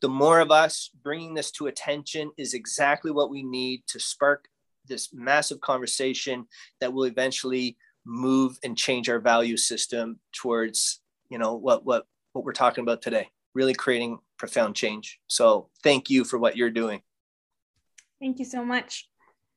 the more of us bringing this to attention is exactly what we need to spark this massive conversation that will eventually move and change our value system towards you know what what what we're talking about today really creating profound change. So thank you for what you're doing. Thank you so much